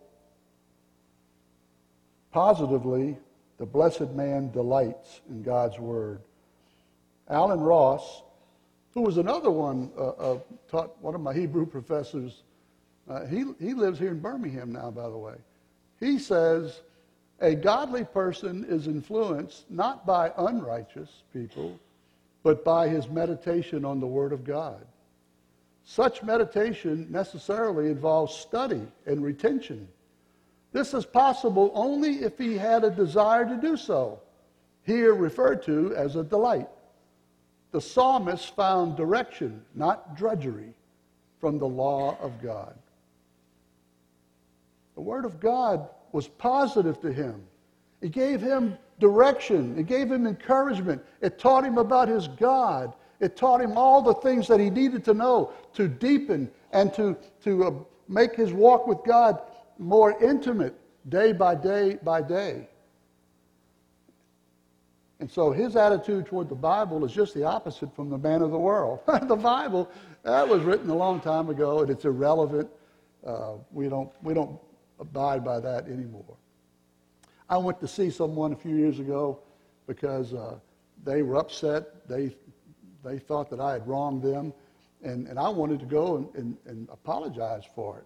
A: positively, the blessed man delights in God's word. Allen Ross, who was another one, uh, uh, taught one of my Hebrew professors, uh, he, he lives here in Birmingham now, by the way. He says, a godly person is influenced not by unrighteous people, but by his meditation on the Word of God. Such meditation necessarily involves study and retention. This is possible only if he had a desire to do so, here referred to as a delight. The psalmist found direction, not drudgery, from the law of God. The Word of God was positive to him. It gave him direction, it gave him encouragement, it taught him about his God, it taught him all the things that he needed to know to deepen and to, to uh, make his walk with God more intimate day by day by day. And so his attitude toward the Bible is just the opposite from the man of the world. the Bible, that was written a long time ago and it's irrelevant. Uh, we, don't, we don't abide by that anymore. I went to see someone a few years ago because uh, they were upset. They they thought that I had wronged them, and, and I wanted to go and, and, and apologize for it.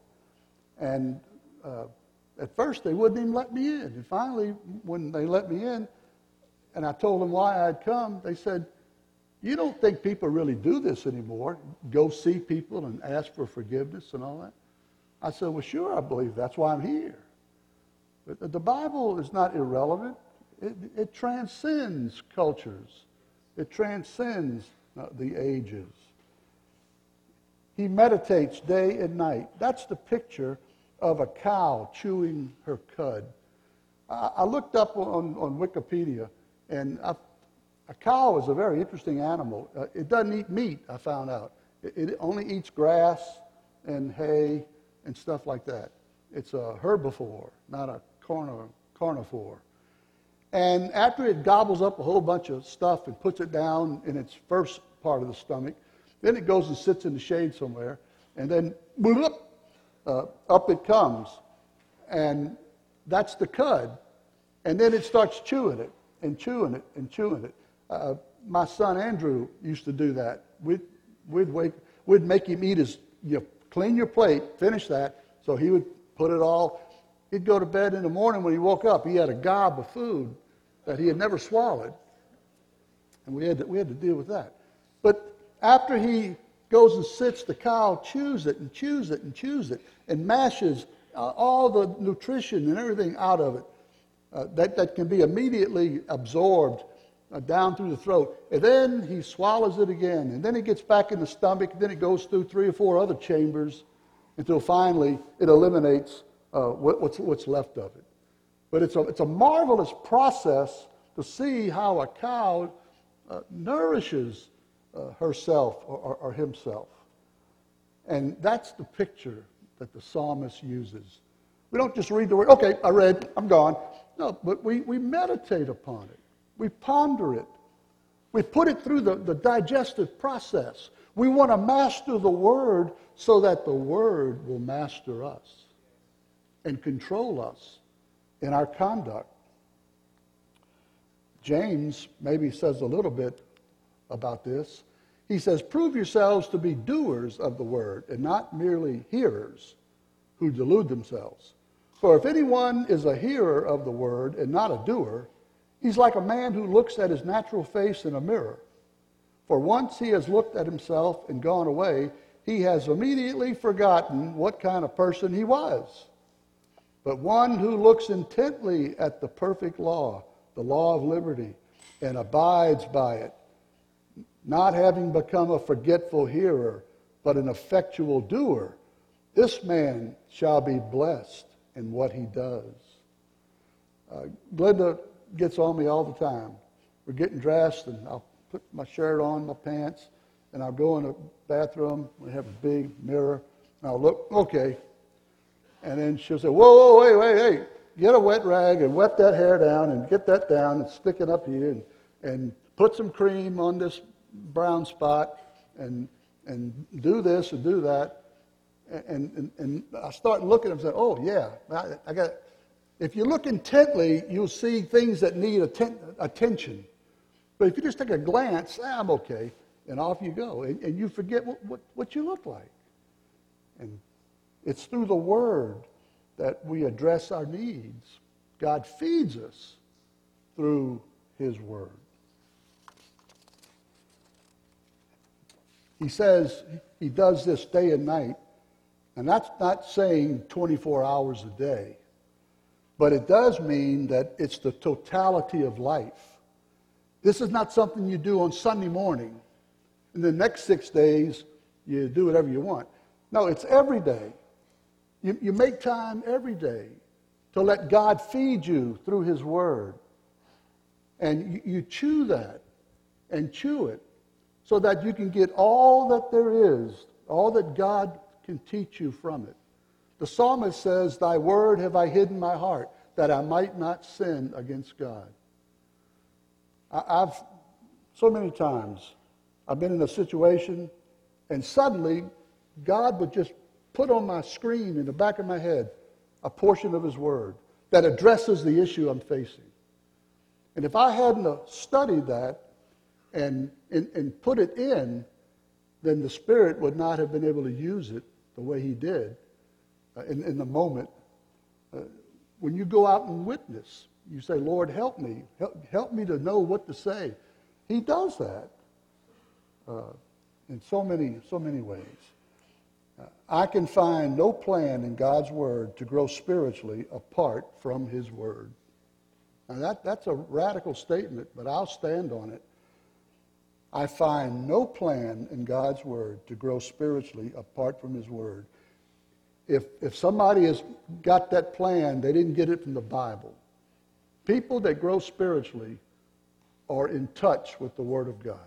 A: And uh, at first, they wouldn't even let me in. And finally, when they let me in, and I told them why I'd come, they said, You don't think people really do this anymore? Go see people and ask for forgiveness and all that? I said, Well, sure, I believe that's why I'm here. But the Bible is not irrelevant, it, it transcends cultures, it transcends uh, the ages. He meditates day and night. That's the picture of a cow chewing her cud. I, I looked up on, on Wikipedia, and I, a cow is a very interesting animal. Uh, it doesn't eat meat, I found out. It, it only eats grass and hay and stuff like that. It's a herbivore, not a carnivore. And after it gobbles up a whole bunch of stuff and puts it down in its first part of the stomach. Then it goes and sits in the shade somewhere, and then bloop, uh, up it comes. And that's the cud. And then it starts chewing it and chewing it and chewing it. Uh, my son Andrew used to do that. We'd, we'd, wake, we'd make him eat his, you clean your plate, finish that. So he would put it all. He'd go to bed in the morning when he woke up. He had a gob of food that he had never swallowed. And we had to, we had to deal with that. But after he goes and sits, the cow chews it and chews it and chews it and mashes uh, all the nutrition and everything out of it uh, that, that can be immediately absorbed down through the throat. And then he swallows it again. And then it gets back in the stomach. And then it goes through three or four other chambers until finally it eliminates uh, what, what's, what's left of it. But it's a, it's a marvelous process to see how a cow uh, nourishes uh, herself or, or, or himself. And that's the picture that the psalmist uses. We don't just read the word, okay, I read, I'm gone. No, but we, we meditate upon it. We ponder it. We put it through the, the digestive process. We want to master the word so that the word will master us and control us in our conduct. James maybe says a little bit about this. He says, Prove yourselves to be doers of the word and not merely hearers who delude themselves. For if anyone is a hearer of the word and not a doer, he's like a man who looks at his natural face in a mirror. For once he has looked at himself and gone away, he has immediately forgotten what kind of person he was. But one who looks intently at the perfect law, the law of liberty, and abides by it, not having become a forgetful hearer, but an effectual doer, This man shall be blessed in what he does. Uh, Glenda gets on me all the time. We're getting dressed, and I'll put my shirt on, my pants, and I'll go in the bathroom. We have a big mirror, and I'll look, okay. And then she'll say, whoa, whoa, wait, wait, hey, get a wet rag and wet that hair down and get that down and stick it up here and, and put some cream on this brown spot and, and do this and do that. And, and, and I start looking and say, oh, yeah, I, I got, if you look intently, you'll see things that need atten- attention. But if you just take a glance, ah, I'm okay, and off you go. And, and you forget what, what, what you look like. And it's through the Word that we address our needs. God feeds us through His Word. He says He does this day and night, and that's not saying 24 hours a day, but it does mean that it's the totality of life. This is not something you do on Sunday morning. In the next six days, you do whatever you want. No, it's every day. You, you make time every day to let God feed you through His Word. And you, you chew that and chew it so that you can get all that there is, all that God can teach you from it. The psalmist says, Thy word have I hidden my heart, that I might not sin against God. I, have so many times I've been in a situation, and suddenly God would just put on my screen in the back of my head a portion of His Word that addresses the issue I'm facing. And if I hadn't studied that and, and, and put it in, then the Spirit would not have been able to use it the way He did uh, in, in the moment. Uh, when you go out and witness, you say, Lord, help me. Help, help me to know what to say. He does that uh, in so many, so many ways. Uh, I can find no plan in God's Word to grow spiritually apart from His Word. Now, that, that's a radical statement, but I'll stand on it. I find no plan in God's Word to grow spiritually apart from His Word. If, if somebody has got that plan, they didn't get it from the Bible. People that grow spiritually are in touch with the Word of God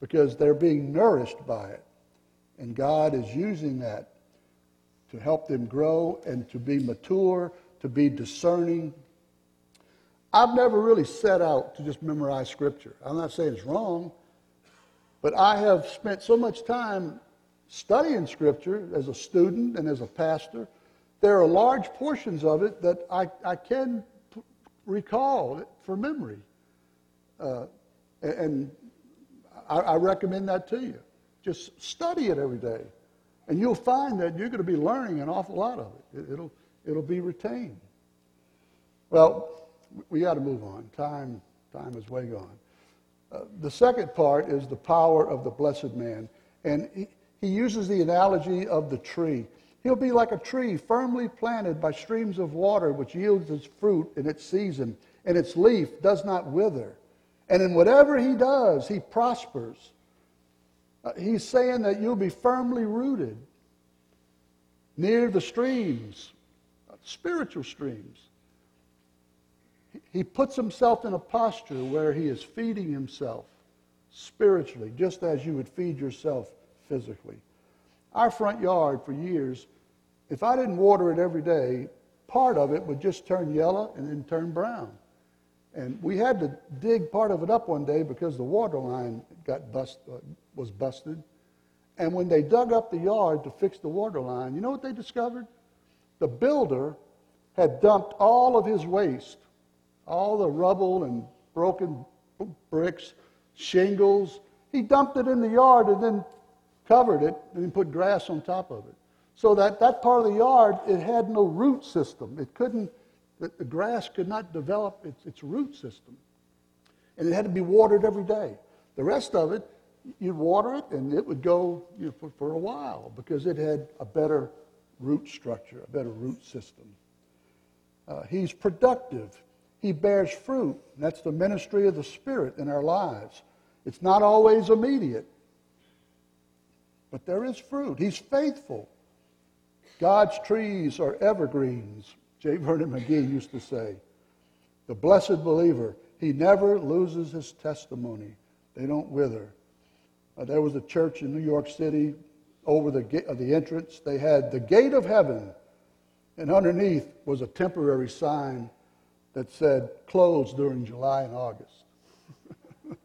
A: because they're being nourished by it. And God is using that to help them grow and to be mature, to be discerning. I've never really set out to just memorize Scripture. I'm not saying it's wrong, but I have spent so much time studying Scripture as a student and as a pastor. There are large portions of it that I, I can recall for memory. Uh, and I, I recommend that to you. Just study it every day. And you'll find that you're going to be learning an awful lot of it. it will it'll be retained. Well, we got to move on. Time, time is way gone. Uh, the second part is the power of the blessed man. And he uses the analogy of the tree. He'll be like a tree firmly planted by streams of water, which yields its fruit in its season, and its leaf does not wither. And in whatever he does, he prospers. Uh, he's saying that you'll be firmly rooted near the streams, spiritual streams. He puts himself in a posture where he is feeding himself spiritually, just as you would feed yourself physically. Our front yard for years if I didn't water it every day, part of it would just turn yellow and then turn brown. And we had to dig part of it up one day because the water line got bust, uh, was busted. And when they dug up the yard to fix the water line, you know what they discovered? The builder had dumped all of his waste, all the rubble and broken bricks, shingles. He dumped it in the yard and then covered it and put grass on top of it. So that, that part of the yard, it had no root system. It couldn't, the, grass could not develop its, its root system. And it had to be watered every day. The rest of it, you'd water it and it would go you know, for, for a while because it had a better root structure, a better root system. Uh, he's productive. He bears fruit. That's the ministry of the Spirit in our lives. It's not always immediate, but there is fruit. He's faithful. God's trees are evergreens, J. Vernon McGee used to say. The blessed believer, he never loses his testimony. They don't wither. Uh, there was a church in New York City over the, ga- uh, the entrance. They had the gate of heaven, and underneath was a temporary sign that said closed during July and August.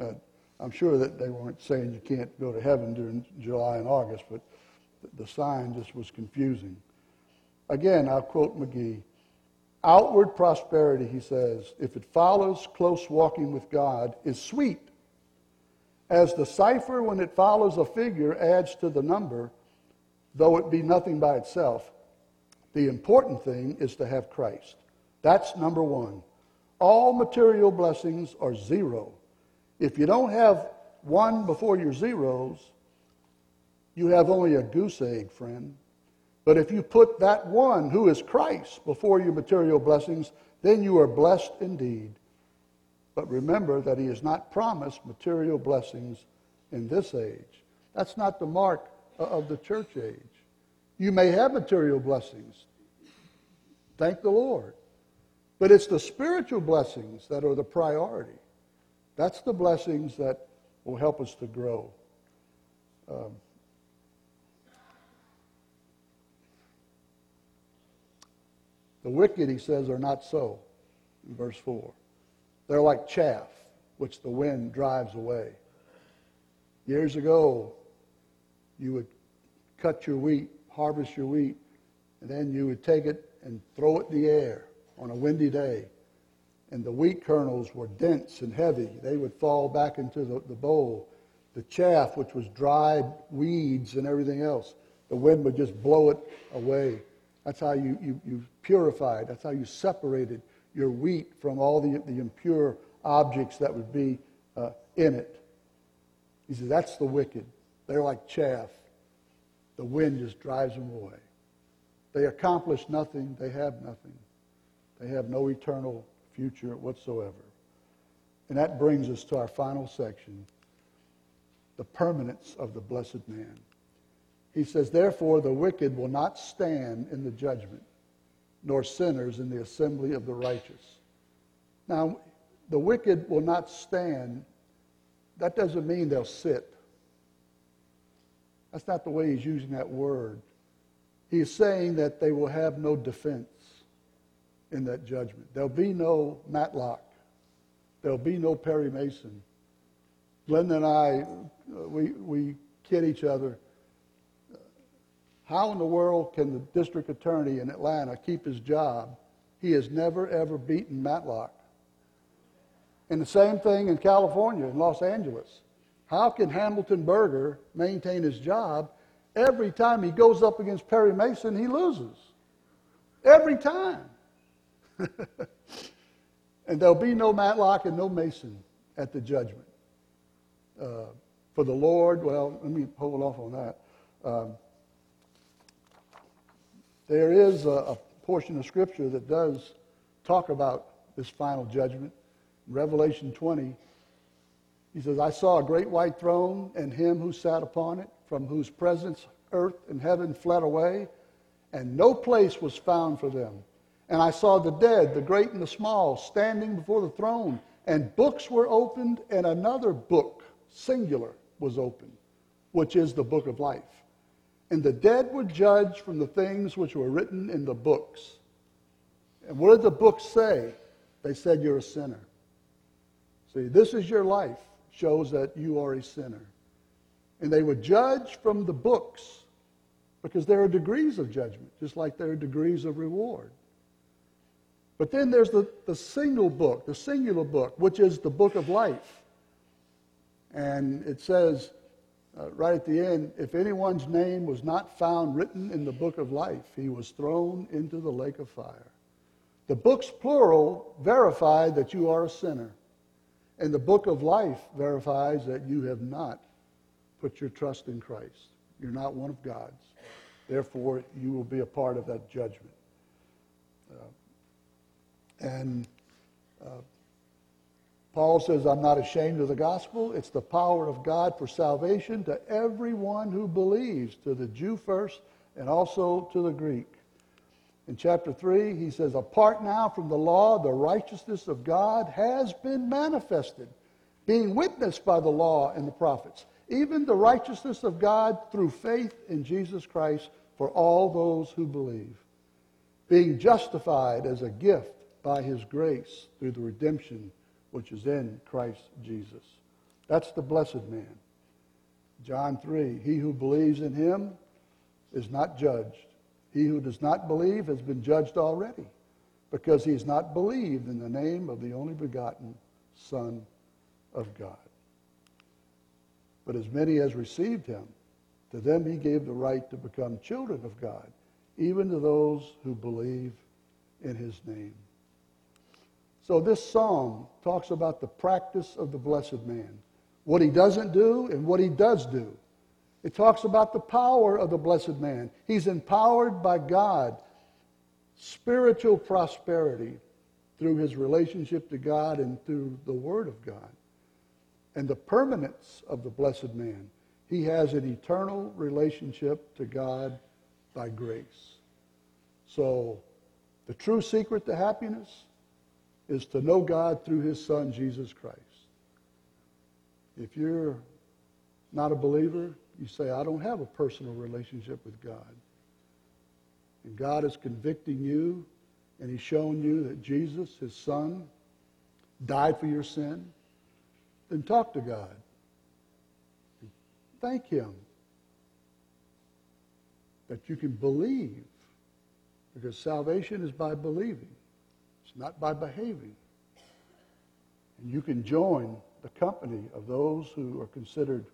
A: uh, I'm sure that they weren't saying you can't go to heaven during July and August, but the sign just was confusing. Again, I'll quote McGee. Outward prosperity, he says, if it follows close walking with God, is sweet. As the cipher, when it follows a figure, adds to the number, though it be nothing by itself. The important thing is to have Christ. That's number one. All material blessings are zero. If you don't have one before your zeros, you have only a goose egg, friend. But if you put that one, who is Christ, before your material blessings, then you are blessed indeed. But remember that he has not promised material blessings in this age. That's not the mark of the church age. You may have material blessings. Thank the Lord. But it's the spiritual blessings that are the priority. That's the blessings that will help us to grow. Um, the wicked, he says, are not so, in verse 4. They're like chaff, which the wind drives away. Years ago, you would cut your wheat, harvest your wheat, and then you would take it and throw it in the air on a windy day. And the wheat kernels were dense and heavy. They would fall back into the, the bowl. The chaff, which was dried weeds and everything else, the wind would just blow it away. That's how you, you, you purified, that's how you separated your wheat from all the, the impure objects that would be uh, in it. He says, That's the wicked. They're like chaff. The wind just drives them away. They accomplish nothing, they have nothing. They have no eternal future whatsoever. And that brings us to our final section the permanence of the blessed man. He says, Therefore, the wicked will not stand in the judgment, nor sinners in the assembly of the righteous. Now, the wicked will not stand. That doesn't mean they'll sit. That's not the way he's using that word. He's saying that they will have no defense in that judgment. There'll be no Matlock. There'll be no Perry Mason. Glenda and I, uh, we, we kid each other. How in the world can the district attorney in Atlanta keep his job? He has never, ever beaten Matlock. And the same thing in California, in Los Angeles. How can Hamilton Berger maintain his job? Every time he goes up against Perry Mason, he loses. Every time. and there'll be no Matlock and no Mason at the judgment. Uh, for the Lord, well, let me hold off on that. Um, there is a, a portion of Scripture that does talk about this final judgment. Revelation 20, he says, I saw a great white throne and him who sat upon it, from whose presence earth and heaven fled away, and no place was found for them. And I saw the dead, the great and the small, standing before the throne, and books were opened, and another book, singular, was opened, which is the book of life. And the dead were judged from the things which were written in the books. And what did the books say? They said you're a sinner. See, this is your life, shows that you are a sinner. And they were judged from the books because there are degrees of judgment, just like there are degrees of reward. But then there's the, the single book, the singular book, which is the book of life. And it says uh, right at the end if anyone's name was not found written in the book of life, he was thrown into the lake of fire. The books, plural, verify that you are a sinner. And the book of life verifies that you have not put your trust in Christ. You're not one of God's. Therefore, you will be a part of that judgment. Uh, and uh, Paul says, I'm not ashamed of the gospel. It's the power of God for salvation to everyone who believes, to the Jew first and also to the Greek. In chapter 3, he says, Apart now from the law, the righteousness of God has been manifested, being witnessed by the law and the prophets, even the righteousness of God through faith in Jesus Christ for all those who believe, being justified as a gift by his grace through the redemption which is in Christ Jesus. That's the blessed man. John 3 He who believes in him is not judged. He who does not believe has been judged already, because he has not believed in the name of the only begotten Son of God. But as many as received him, to them he gave the right to become children of God, even to those who believe in his name. So this psalm talks about the practice of the blessed man, what he doesn't do and what he does do. It talks about the power of the blessed man. He's empowered by God, spiritual prosperity through his relationship to God and through the Word of God. And the permanence of the blessed man. He has an eternal relationship to God by grace. So, the true secret to happiness is to know God through his Son, Jesus Christ. If you're not a believer, you say, I don't have a personal relationship with God. And God is convicting you, and He's shown you that Jesus, His Son, died for your sin. Then talk to God. Thank Him that you can believe, because salvation is by believing, not by behaving. And you can join the company of those who are considered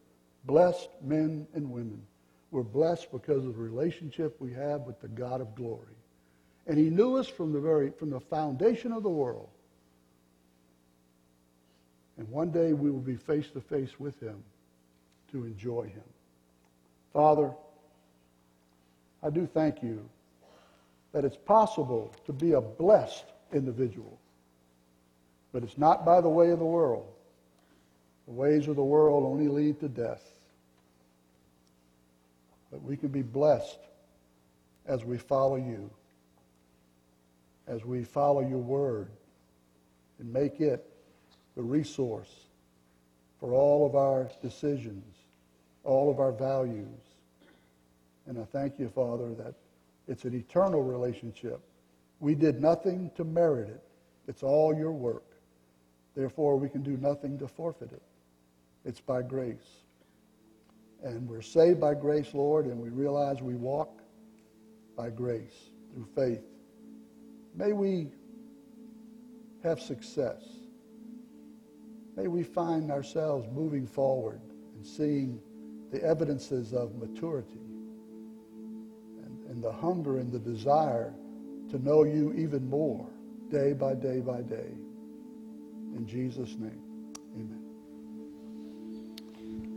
A: blessed men and women. We're blessed because of the relationship we have with the God of glory. And he knew us from the very from the foundation of the world. And one day we will be face to face with him to enjoy him. Father, I do thank you that it's possible to be a blessed individual. But it's not by the way of the world. The ways of the world only lead to death. But we can be blessed as we follow you, as we follow your word, and make it the resource for all of our decisions, all of our values. And I thank you, Father, that it's an eternal relationship. We did nothing to merit it. It's all your work. Therefore, we can do nothing to forfeit it. It's by grace. And we're saved by grace, Lord, and we realize we walk by grace through faith. May we have success. May we find ourselves moving forward and seeing the evidences of maturity and, and the hunger and the desire to know you even more day by day by day. In Jesus' name, amen.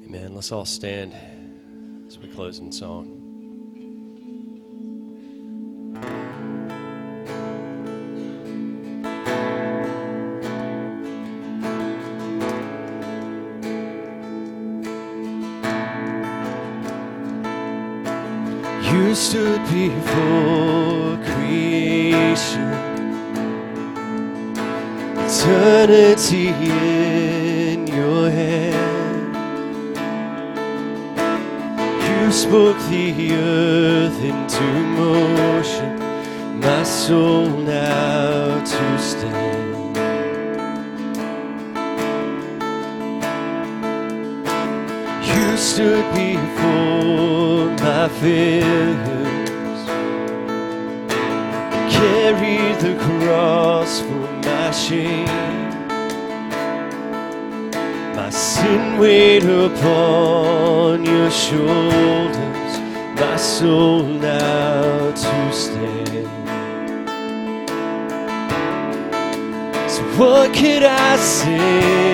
B: Amen. Let's all stand as we close in song. You stood before eternity in your hand. You spoke the earth into sin weighed upon your shoulders, my soul now to stand. So what could I say?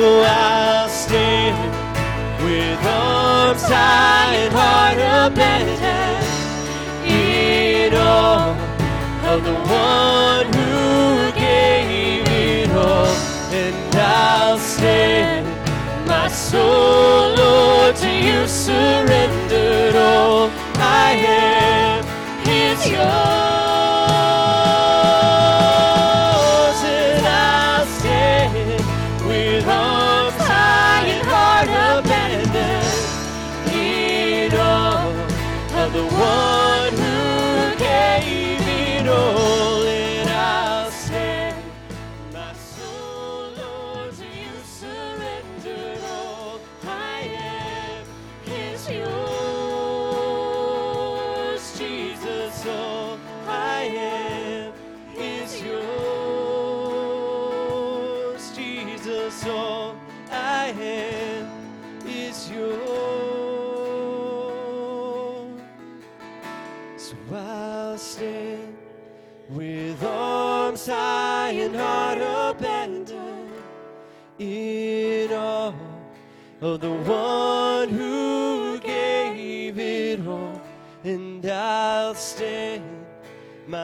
B: Oh, I'll stand with arms high and heart abandoned in all of the one who gave it all. And I'll stand, my soul, Lord, to you surrendered all.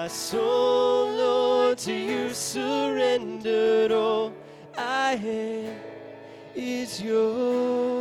B: My soul, Lord, to you surrendered all I am is yours.